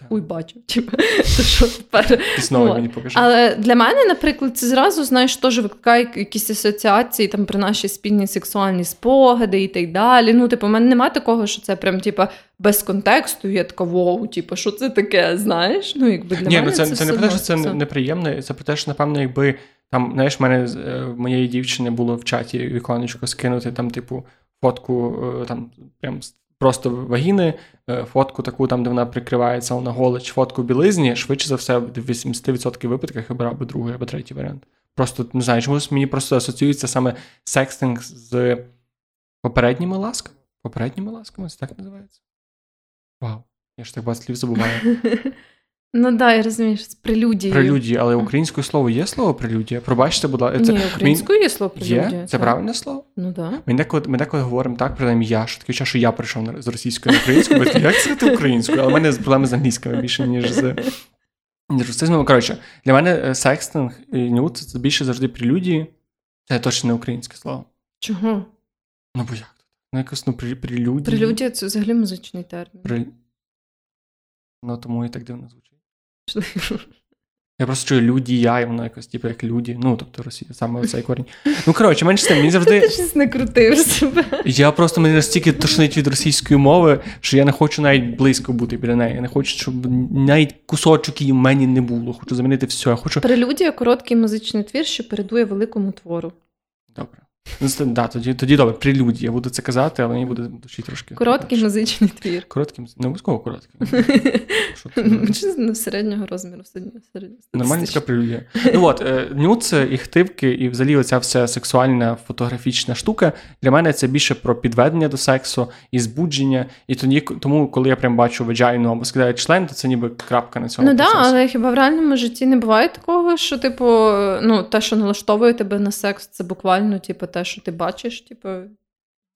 хуй бачив. Типа, то що тепер. Ти знову мені покажи. Але для мене, наприклад, це зразу, знаєш, теж викликає якісь асоціації там про наші спільні сексуальні спогади і так далі. Ну, типу, в мене немає такого, що це прям, типу, без контексту. Я така, воу, типу, що це таке, знаєш? Ну, якби для Ні, мене ну це, це, це, не про те, що це неприємно, це про те, що, напевно, якби там, знаєш, в мене е, в моєї дівчини було в чаті віконечко скинути там, типу, фотку е, там прям з- просто вагіни, е, фотку таку, там, де вона прикривається на голич, фотку білизні, швидше за все, в 80% випадках я брав би другий або третій варіант. Просто не знаю, чомусь мені просто асоціюється саме секстинг з попередніми ласками. Попередніми ласками, це так називається? Вау. Я ж так багато слів забуваю. Ну да, я розумію, що це прелюдія. Прелюдії, але українською слово є слово прелюдія? Пробачте, будь ласка. Це, Ні, українською є слово Є? прелюдія. Це так. правильне слово? Ну. Да. Ми деколи, ми деколи говоримо так, принаймні я, що таке, що я прийшов з російської на українську, такі, як це ти українською? Але в мене проблеми з англійською більше, ніж з русизмом. Коротше, для мене е, секстинг і нюд це більше завжди прелюдії. Це точно не українське слово. Чого? Ну, бо як? Ну, якось ну, прелюдії. Прелюдія це взагалі музичний термін. При... Ну, тому і так дивно звучить. Я просто чую людія, і воно якось, типу, як люди. Ну, тобто Росія, саме цей корінь. Ну, коротше, менше тим, мені завжди. Ти щось накрутив себе. Я просто мене настільки тошнить від російської мови, що я не хочу навіть близько бути біля неї. Я не хочу, щоб навіть кусочок її в мені не було. Хочу замінити все. Я хочу. Прелюдія короткий музичний твір, що передує великому твору. Добре. Да, тоді, тоді добре, прелюдія. Я буду це казати, але мені буде душі трошки. Короткий музичний твір. Коротким, не обов'язково коротким. Що? Чи ну, середнього розміру Нормальна така прелюдія. Ну от, е, нюц і хтивки, і взагалі оця вся сексуальна фотографічна штука для мене це більше про підведення до сексу і збудження. І тоді, тому, коли я прям бачу ваджайну або скидаю член, то це ніби крапка на цьому. Ну так, але хіба в реальному житті не буває такого, що, типу, ну, те, що налаштовує тебе на секс, це буквально, типу, те, що ти бачиш, типу,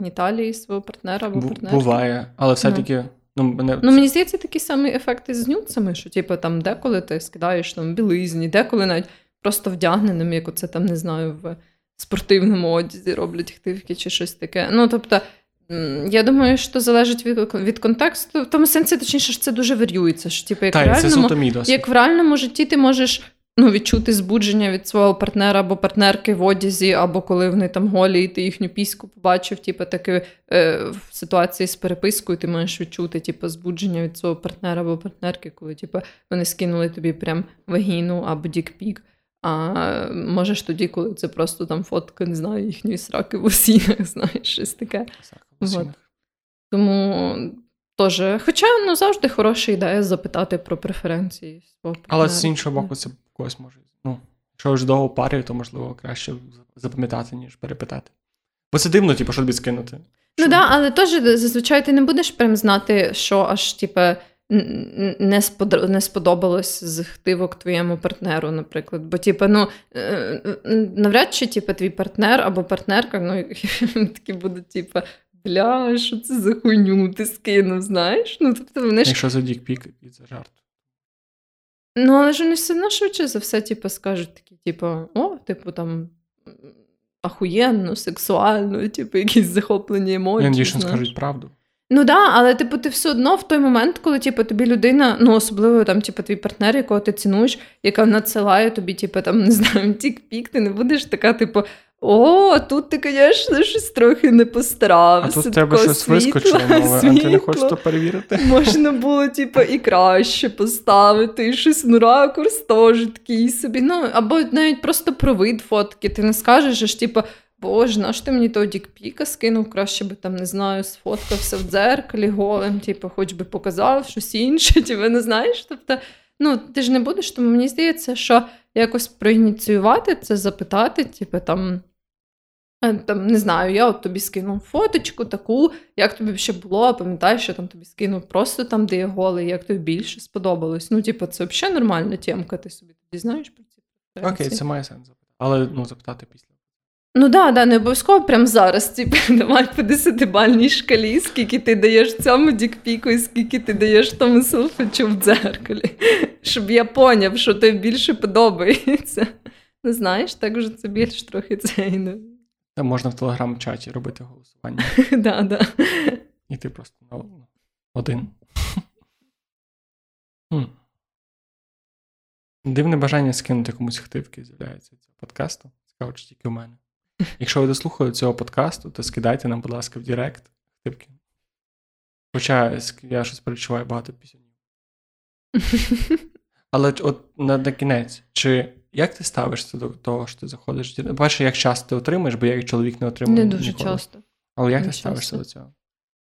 геніталії свого партнера або партнерки. Буває, але все-таки. Ну, мене... Ну, мені здається, такий самий ефект із нюцами, що, типу, там деколи ти скидаєш там білизні, деколи навіть просто вдягненим, як оце там, не знаю, в спортивному одязі роблять хтивки чи щось таке. Ну, тобто, я думаю, що залежить від, від контексту. В тому сенсі, точніше, що це дуже варіюється. Що, типу, як, Та, це реальному, як в реальному житті ти можеш. Ну, відчути збудження від свого партнера або партнерки в одязі, або коли вони там голі, і ти їхню піську побачив, типу, таке е, в ситуації з перепискою ти можеш відчути типу, збудження від свого партнера або партнерки, коли типу, вони скинули тобі прям вагіну або дікпік. А можеш тоді, коли це просто там фотка, не знаю, їхньої сраки в осінах, знаєш, щось таке. Вот. Тому теж, хоча ну, завжди хороша ідея запитати про преференції свого. Але з іншого боку, це когось може. Ну, якщо вже довго парі, то можливо краще запам'ятати, ніж перепитати. Бо це дивно, типу, що тобі скинути. Ну так, да, але теж зазвичай ти не будеш прям знати, що аж типа. н- Не спод... не сподобалось з хтивок твоєму партнеру, наприклад. Бо, типу, ну е, навряд чи типу, твій партнер або партнерка, ну такі будуть, типу, бля, що це за хуйню ти скинув, знаєш? Ну, тобто вони ж Якщо за дікпік, і це жарт. Ну, але ж вони все одно швидше за все, типу, скажуть такі, типу, о, типу, там ахуєнно, сексуально, типу, якісь захоплені емоції. Я дійсно скажуть правду. Ну да, але типу, ти все одно в той момент, коли типу, тобі людина, ну особливо там, типу, твій партнер, якого ти цінуєш, яка надсилає тобі, типу, там, не знаю, тік-пік, ти не будеш така, типу. О, тут ти, звісно, щось трохи не постарався. А тут тебе щось вискочило, але а ти не хочеш то перевірити. Можна було, типу, і краще поставити, і щось ну, ракурс теж такий собі. Ну, або навіть просто про вид фотки. Ти не скажеш, аж типу, Боже, наш ти мені того дікпіка скинув, краще би там, не знаю, сфоткався в дзеркалі голим, типу, хоч би показав щось інше, типу, не знаєш. Тобто, ну, ти ж не будеш, тому мені здається, що якось проініціювати це, запитати, типу, там. Е, там, Не знаю, я от тобі скинув фоточку таку, як тобі ще було, пам'ятаєш, що там тобі скинув просто там, де є голий, як тобі більше сподобалось. Ну, типу, це взагалі нормальна тємка, ти собі тоді знаєш про ці Окей, це має сенс запитати. Але ну, запитати після. Ну да, да, не обов'язково прямо зараз. Типу, давай по десятибальній шкалі, скільки ти даєш цьому дікпіку і скільки ти даєш тому селфичу в дзеркалі. Щоб я поняв, що тобі більше подобається. Ну, знаєш, так вже це більш трохи цей. Ну. Можна в телеграм-чаті робити голосування. Да, да. І ти просто один. Дивне бажання скинути комусь хтивки з'являється цього подкасту. Цікаво, чи тільки у мене. Якщо ви дослухали цього подкасту, то скидайте нам, будь ласка, в Директ хтивки. Хоча я щось перечуваю багато пісень. Але от на, на кінець, чи як ти ставишся до того, що ти заходиш? Перше, як часто ти отримаєш, бо я як чоловік не отримую. Не дуже ніколи. часто. Але як не ти ставишся до цього?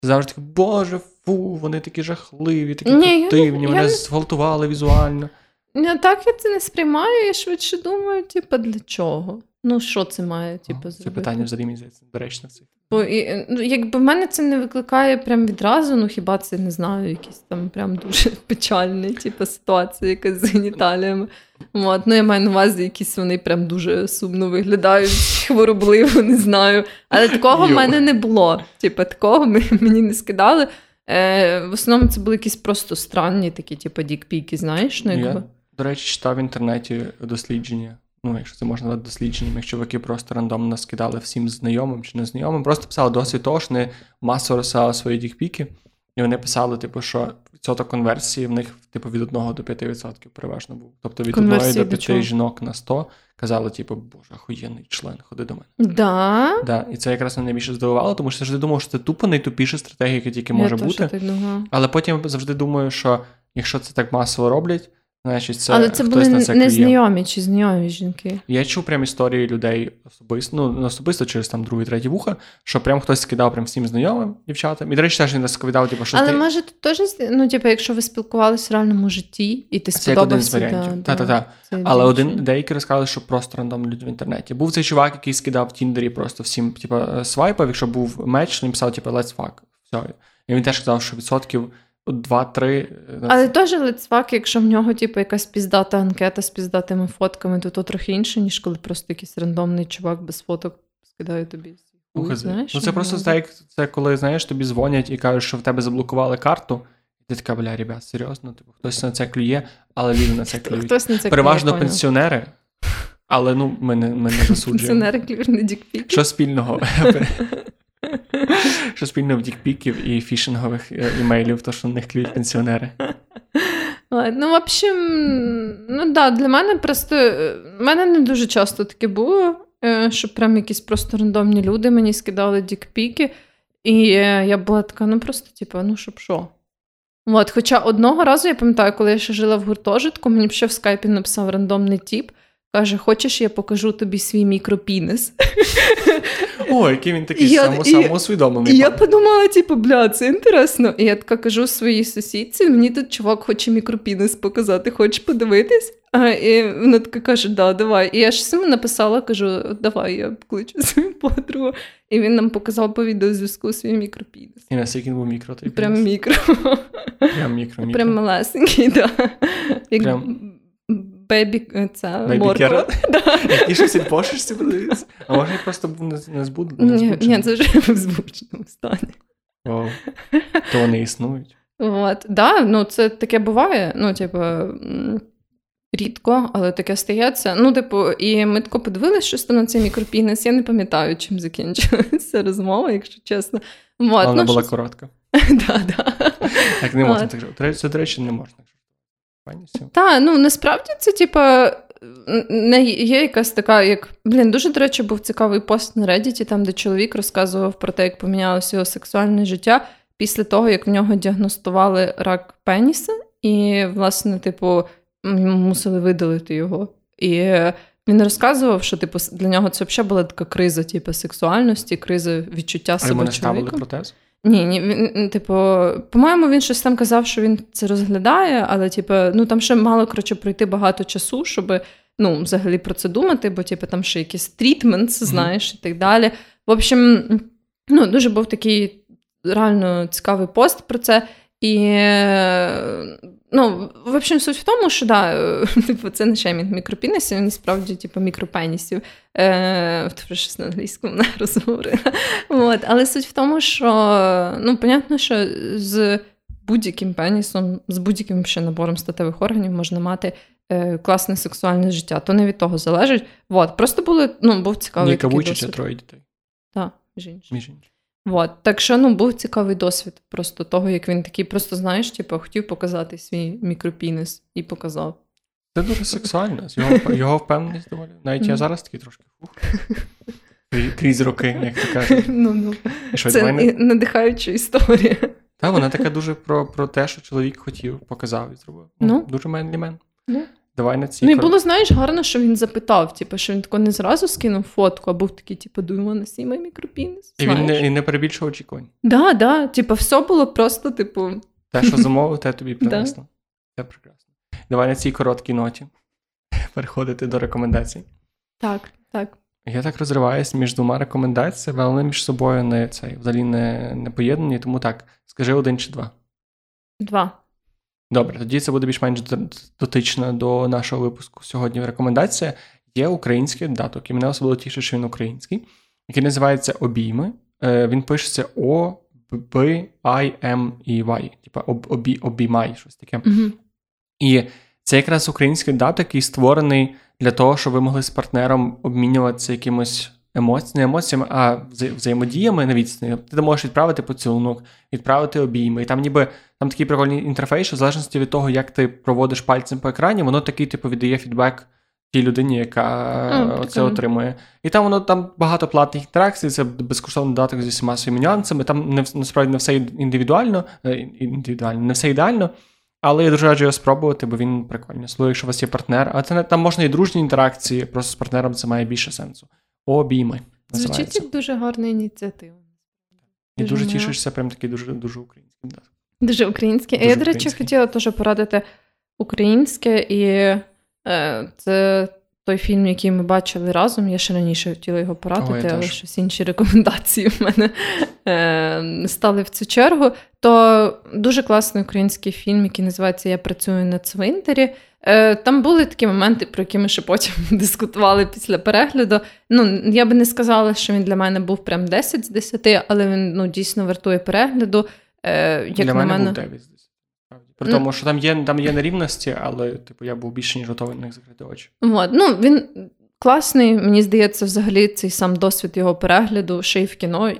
Ти завжди такий, боже, фу, вони такі жахливі, такі Ні, противні, я мене не- зґвалтували візуально. Ну, так я це не сприймаю, я швидше думаю, типу, для чого? Ну, що це має, типу, Це питання взагалі мені здається доречно цих. Бо і, ну, якби в мене це не викликає прям відразу, ну хіба це не знаю, якісь там прям дуже печальні, типу, ситуації, якась з геніталіями. От, ну я маю на увазі, якісь вони прям дуже сумно виглядають, хворобливо, не знаю. Але такого в мене не було. Типу, такого ми- мені не скидали. Е, в основному це були якісь просто странні такі, типу, дікпіки, знаєш. Ну, якби. Я, до речі, читав в інтернеті дослідження. Ну, якщо це можна назвати дослідженням, якщо чуваки просто рандомно скидали всім знайомим чи незнайомим, просто писали досвід того, що вони масово розсилали свої дікпіки, і вони писали, типу, що відсоток конверсії в них типу, від 1 до 5% переважно був. Тобто від 1 до до 5 чого? жінок на 100 казали, типу, боже, охуєнний член, ходи до мене. Да? Да, і це якраз мене найбільше здивувало, тому що я завжди думав, що це тупо найтупіша стратегія, яка тільки я може теж бути. Але потім завжди думаю, що якщо це так масово роблять, значить це Але це були це незнайомі чи знайомі жінки. Я чув прям історії людей особисто, ну особисто через там другі, треті вуха, що прям хтось скидав прям всім знайомим дівчатам. І, до речі, теж він розповідав, типу, що Але ти... може тут теж, ну, типу, якщо ви спілкувалися в реальному житті, і ти це як один з варіантів. да, Та-та-та. Але один деякі розказали, що просто рандомні люди в інтернеті. Був цей чувак, який скидав в Тіндері просто всім, типу, е, свайпав, якщо був меч, він писав, типу, let's fuck. Все. І він теж казав, що відсотків 2-3. е, Але теж лицвак, якщо в нього, типу, якась піздата анкета з піздатими фотками, то то трохи інше, ніж коли просто якийсь рандомний чувак без фоток скидає тобі. Ну, Хуй, знаєш, ну це просто так, це коли знаєш, тобі дзвонять і кажуть, що в тебе заблокували карту. Ти така, бля, ребят, серйозно, типу, хтось на це клює, але люди на це клюють. Хтось на це Переважно клює, пенсіонери, але ну ми не, ми не засуджуємо. Пенсіонери клюють на дікпіки. Що спільного? Що спільного в дікпіків і фішингових е, імейлів, то що на них клюють пенсіонери. Ну, в общем, ну да, для мене просто е, в мене не дуже часто таке було, е, що прям якісь просто рандомні люди мені скидали дікпіки, і я була така, ну просто, типу, ну щоб що. От, хоча одного разу я пам'ятаю, коли я ще жила в гуртожитку, мені ще в скайпі написав рандомний тіп. Каже, хочеш, я покажу тобі свій мікропінес. О, який він такий я- само, і- самоусвідомлений. І я подумала, типу, бля, це інтересно. І я така кажу своїй сусідці, мені тут чувак хоче мікропінес показати, хочеш подивитись? А, і вона така каже, да, давай. І я ж йому написала, кажу, давай, я кличу свою подругу. І він нам показав по відеозв'язку свій мікропінес. І наскільки він був мікро, Прям мікро. Прям мікро. Прям малесенький, да. Прям- бебі, це Baby морква. carrot? І щось від пошерсті подивитися. А може просто був не, не. Ні, ні, це вже в звучному стані. Вау. То вони існують. От, да, ну це таке буває. Ну, типу, рідко, але таке стається. Ну, типу, і ми тако подивилися, що це на цей мікропінес. Я не пам'ятаю, чим закінчилася розмова, якщо чесно. От, вона ну, була щось- коротка. Так не можна так. Це, до речі, не можна. Так, ну насправді це, типа, не є якась така, як. Блін, дуже, до речі, був цікавий пост на Reddit, там, де чоловік розказував про те, як помінялося його сексуальне життя після того, як в нього діагностували рак пеніса, і, власне, типу, мусили видалити його. І він розказував, що типу, для нього це взагалі була така криза, типу, сексуальності, криза відчуття себе. Не ставили протез? Ні, ні, він, типу, по-моєму, він щось там казав, що він це розглядає, але, типу, ну там ще мало коротше, пройти багато часу, щоб ну, взагалі про це думати, бо типу, там ще якісь трітмент, знаєш, mm-hmm. і так далі. В общем, ну, дуже був такий реально цікавий пост про це. І ну, в общем, суть в тому, що да, типу, це не шеймінг мікропінісів, він справді типу, мікропенісів. Е, щось на англійському не розговорила. От. Але суть в тому, що ну, понятно, що з будь-яким пенісом, з будь-яким ще набором статевих органів можна мати е, класне сексуальне життя. То не від того залежить. От. Просто були, ну, був цікавий. Ніка Вучича троє дітей. Так, між іншим. Вот. Так що ну, був цікавий досвід просто того, як він такий, просто знаєш, типу, хотів показати свій мікропініс і показав. Це дуже сексуально. Його його впевненість доволі. Навіть я зараз такий трошки фух. Крізь роки, як то кажуть. Ну, ну. Це мене... надихаюча історія. Так, вона така дуже про про те, що чоловік хотів, показав і зробив. Ну, ну. Дуже мен для. Ну. Давай на ці. Ну і було, знаєш, гарно, що він запитав, типу, що він тако не зразу скинув фотку, а був такий, типу, you wanna see my? І він не і не перебільшував очікувань. Да, да. Типу, все було просто, типу. Те, що замовив, те тобі принесло. Це прекрасно. Давай на цій короткій ноті переходити до рекомендацій. Так, так. Я так розриваюся між двома рекомендаціями, але вони між собою не цей, взагалі не, не поєднані, тому так, скажи один чи два. Два. Добре, тоді це буде більш-менш дотично до нашого випуску. Сьогодні рекомендація є український додаток, і мене особливо тішить, що він український, який називається Обійми. Е, він пишеться О Б I М І Y, типа обіймай, щось таке. mm І це якраз український додаток, який створений для того, щоб ви могли з партнером обмінюватися якимось емоці... не емоціями, а взаємодіями на відстані. Ти можеш відправити поцілунок, відправити обійми. І там ніби там такий прикольний інтерфейс, що в залежності від того, як ти проводиш пальцем по екрані, воно такий типу віддає фідбек тій людині, яка це отримує. І там воно там багато платних інтеракцій, це безкоштовний додаток зі всіма своїми нюансами. Там не насправді не все індивідуально, е, індивідуально, не все ідеально. Але я дуже раджу його спробувати, бо він прикольний. Особливо, якщо у вас є партнер. А це там можна і дружні інтеракції, просто з партнером це має більше сенсу обійми. Звучить як дуже гарна ініціатива. І дуже, дуже тішишся, прям такий дуже дуже український. Да. Дуже український. Дуже я, до речі, хотіла теж порадити українське, і е, це той фільм, який ми бачили разом. Я ще раніше хотіла його порадити, О, але щось інші рекомендації в мене е, стали в цю чергу. То дуже класний український фільм, який називається Я працюю на цвинтарі. Е, там були такі моменти, про які ми ще потім дискутували після перегляду. Ну, я би не сказала, що він для мене був прям 10 з 10, але він ну, дійсно вартує перегляду. Е, як Для на мене, мене був 9 з 10. При ну, тому, що там є там є нерівності, але типу, я був більше ніж готовий на них закрити очі. От, ну, Він класний, мені здається, взагалі цей сам досвід його перегляду ще й в кіно.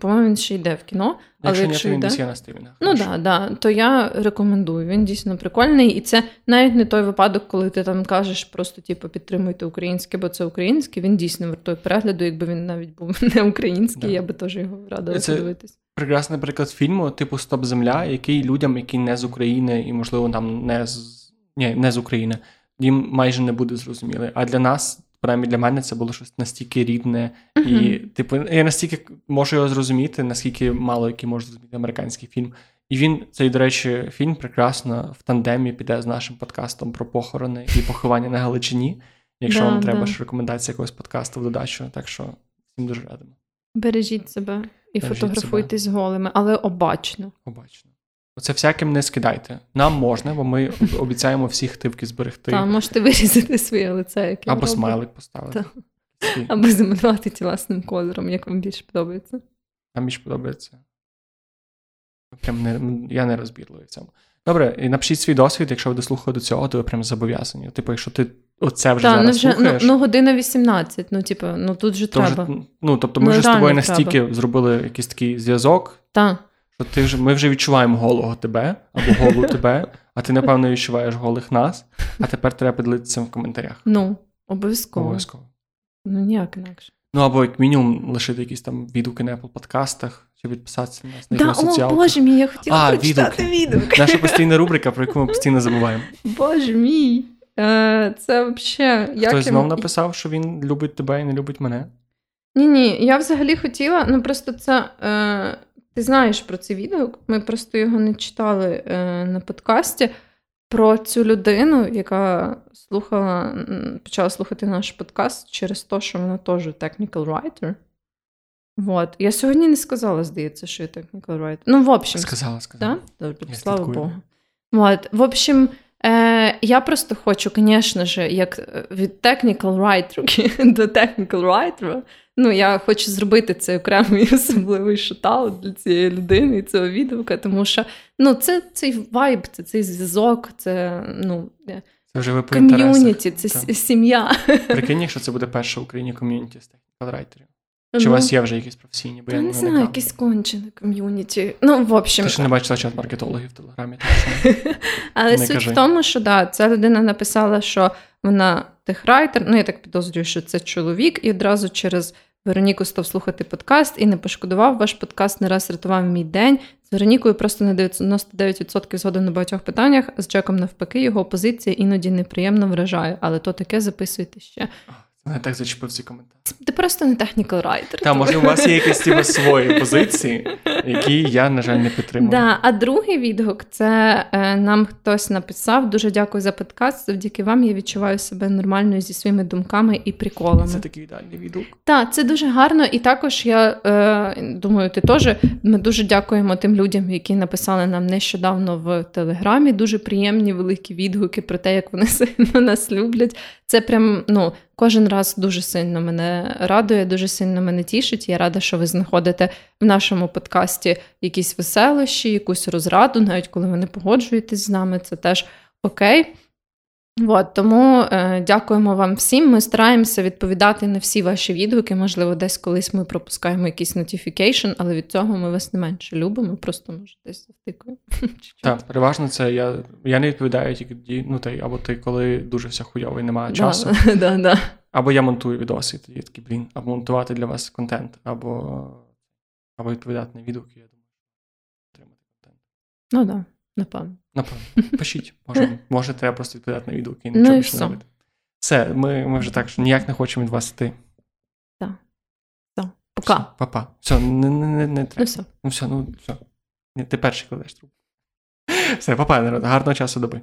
По-моєму, він ще йде в кіно. Але якщо, якщо він йде, на стрімінах. Ну так, да, да, то я рекомендую. Він дійсно прикольний. І це навіть не той випадок, коли ти там кажеш, просто типу, підтримуйте українське, бо це українське. Він дійсно вартує перегляду. Якби він навіть був не український, да. я би теж його радила це подивитись. Прекрасний приклад фільму, типу Стоп Земля, який людям, які не з України, і, можливо, там не з ні, не з України, їм майже не буде зрозуміли. А для нас принаймні для мене це було щось настільки рідне, uh-huh. і типу, я настільки можу його зрозуміти, наскільки мало які можуть зрозуміти американський фільм. І він, цей, до речі, фільм прекрасно в тандемі піде з нашим подкастом про похорони і поховання на Галичині. Якщо да, вам треба да. ж рекомендація якогось подкасту в додачу, так що всім дуже радимо. Бережіть себе і Бережіть фотографуйтесь себе. голими, але обачно. Обачно. Оце всяким не скидайте. Нам можна, бо ми обіцяємо всі хтивки зберегти. Так, можете вирізати своє лице. Яке Або смайлик поставити. Або замалювати тіласним кольором, як вам більше подобається. Нам більше подобається. Прям не, Я не розбірливий в цьому. Добре, і напишіть свій досвід, якщо ви дослухали до цього, то ви прям зобов'язані. Типу, якщо ти оце вже Та, зараз ну вже, слухаєш... Ну, ну година 18, ну, типу, ну тут же то треба. Вже, ну, тобто ми ну, вже з тобою настільки треба. зробили якийсь такий зв'язок. Так Що ти вже, ми вже відчуваємо голого тебе або голу тебе, а ти, напевно, відчуваєш голих нас, а тепер треба поділитися в коментарях. Ну, обов'язково. Обов'язково. Ну, ніяк інакше. Ну або як мінімум лишити якісь там відгуки на Apple подкастах, чи підписатися на нас на Да, якусь о. Боже мій, я хотіла А, прочитати відгук. Наша постійна рубрика, про яку ми постійно забуваємо. Боже мій. Е, Це взагалі. Хтось знов написав, що він любить тебе і не любить мене. Ні, ні, я взагалі хотіла, ну просто це. Е, Ти знаєш про це відео, ми просто його не читали е, на подкасті. Про цю людину, яка слухала, почала слухати наш подкаст через те, що вона теж technical writer. Вот. Я сьогодні не сказала, здається, що я technical writer. Ну, в общем, Сказала, сказала. Да? Добре, слава. Богу. Вот. В общем, е, я просто хочу, звісно ж, як е, від technical writer до technical writer, ну, я хочу зробити цей окремий особливий шатаут для цієї людини і цього відгука, тому що ну, це цей вайб, це цей зв'язок, це ну, е, Це вже ви ком'юніті, це сім'я. Прикинь, якщо це буде перша в Україні ком'юніті з технікал райтерів. Чи Ну, у вас є вже якісь професійні? Бо Я не знаю, уникав. якесь кончене ком'юніті. Ну, в общем, Ти ще не бачила чат маркетологів в Телеграмі. Але суть в тому, що да, ця людина написала, що вона техрайтер. Ну, я так підозрюю, що це чоловік, і одразу через Вероніку став слухати подкаст і не пошкодував. Ваш подкаст не раз рятував мій день. З Веронікою просто на 99% згодом на багатьох питаннях. З Джеком навпаки, його позиція іноді неприємно вражає, але то таке записуйте ще. Це не так зачепив ці коментарі. Ти просто не technical writer. Та, може, у вас є якісь типу, свої позиції, які я, на жаль, не підтримую. Да, а другий відгук це е, нам хтось написав. Дуже дякую за подкаст. Завдяки вам я відчуваю себе нормальною зі своїми думками і приколами. Це такий ідеальний відгук. Так, це дуже гарно. І також я е, думаю, ти теж. Ми дуже дякуємо тим людям, які написали нам нещодавно в Телеграмі. Дуже приємні великі відгуки про те, як вони сильно нас люблять. Це прям ну, кожен раз дуже сильно мене радує, дуже сильно мене тішить. Я рада, що ви знаходите в нашому подкасті якісь веселощі, якусь розраду, навіть коли ви не погоджуєтесь з нами, це теж окей. От, тому е, дякуємо вам всім. Ми стараємося відповідати на всі ваші відгуки. Можливо, десь колись ми пропускаємо якийсь notification, але від цього ми вас не менше любимо, просто може десь завтикуємо. Так, переважно це я, я не відповідаю тільки тоді, ну та або ти, коли дуже все хуйово і немає часу. Да, да, да. Або я монтую відоси, тоді такий, блін, або монтувати для вас контент, або, або відповідати на відгуки, я думаю, отримати контент. Ну так, да, напевно. Напевно. Пишіть, може, може треба просто відповідати на відгуки і Ну нічого і більше не все. робити. Все, ми, ми вже так що ніяк не хочемо від вас йти. Пока. Все, Па-па. Все, не, не, не, не треба. Ну все. Ну все, ну все. Ти перший кладеш трубку. Все, папа, народ, гарного часу доби.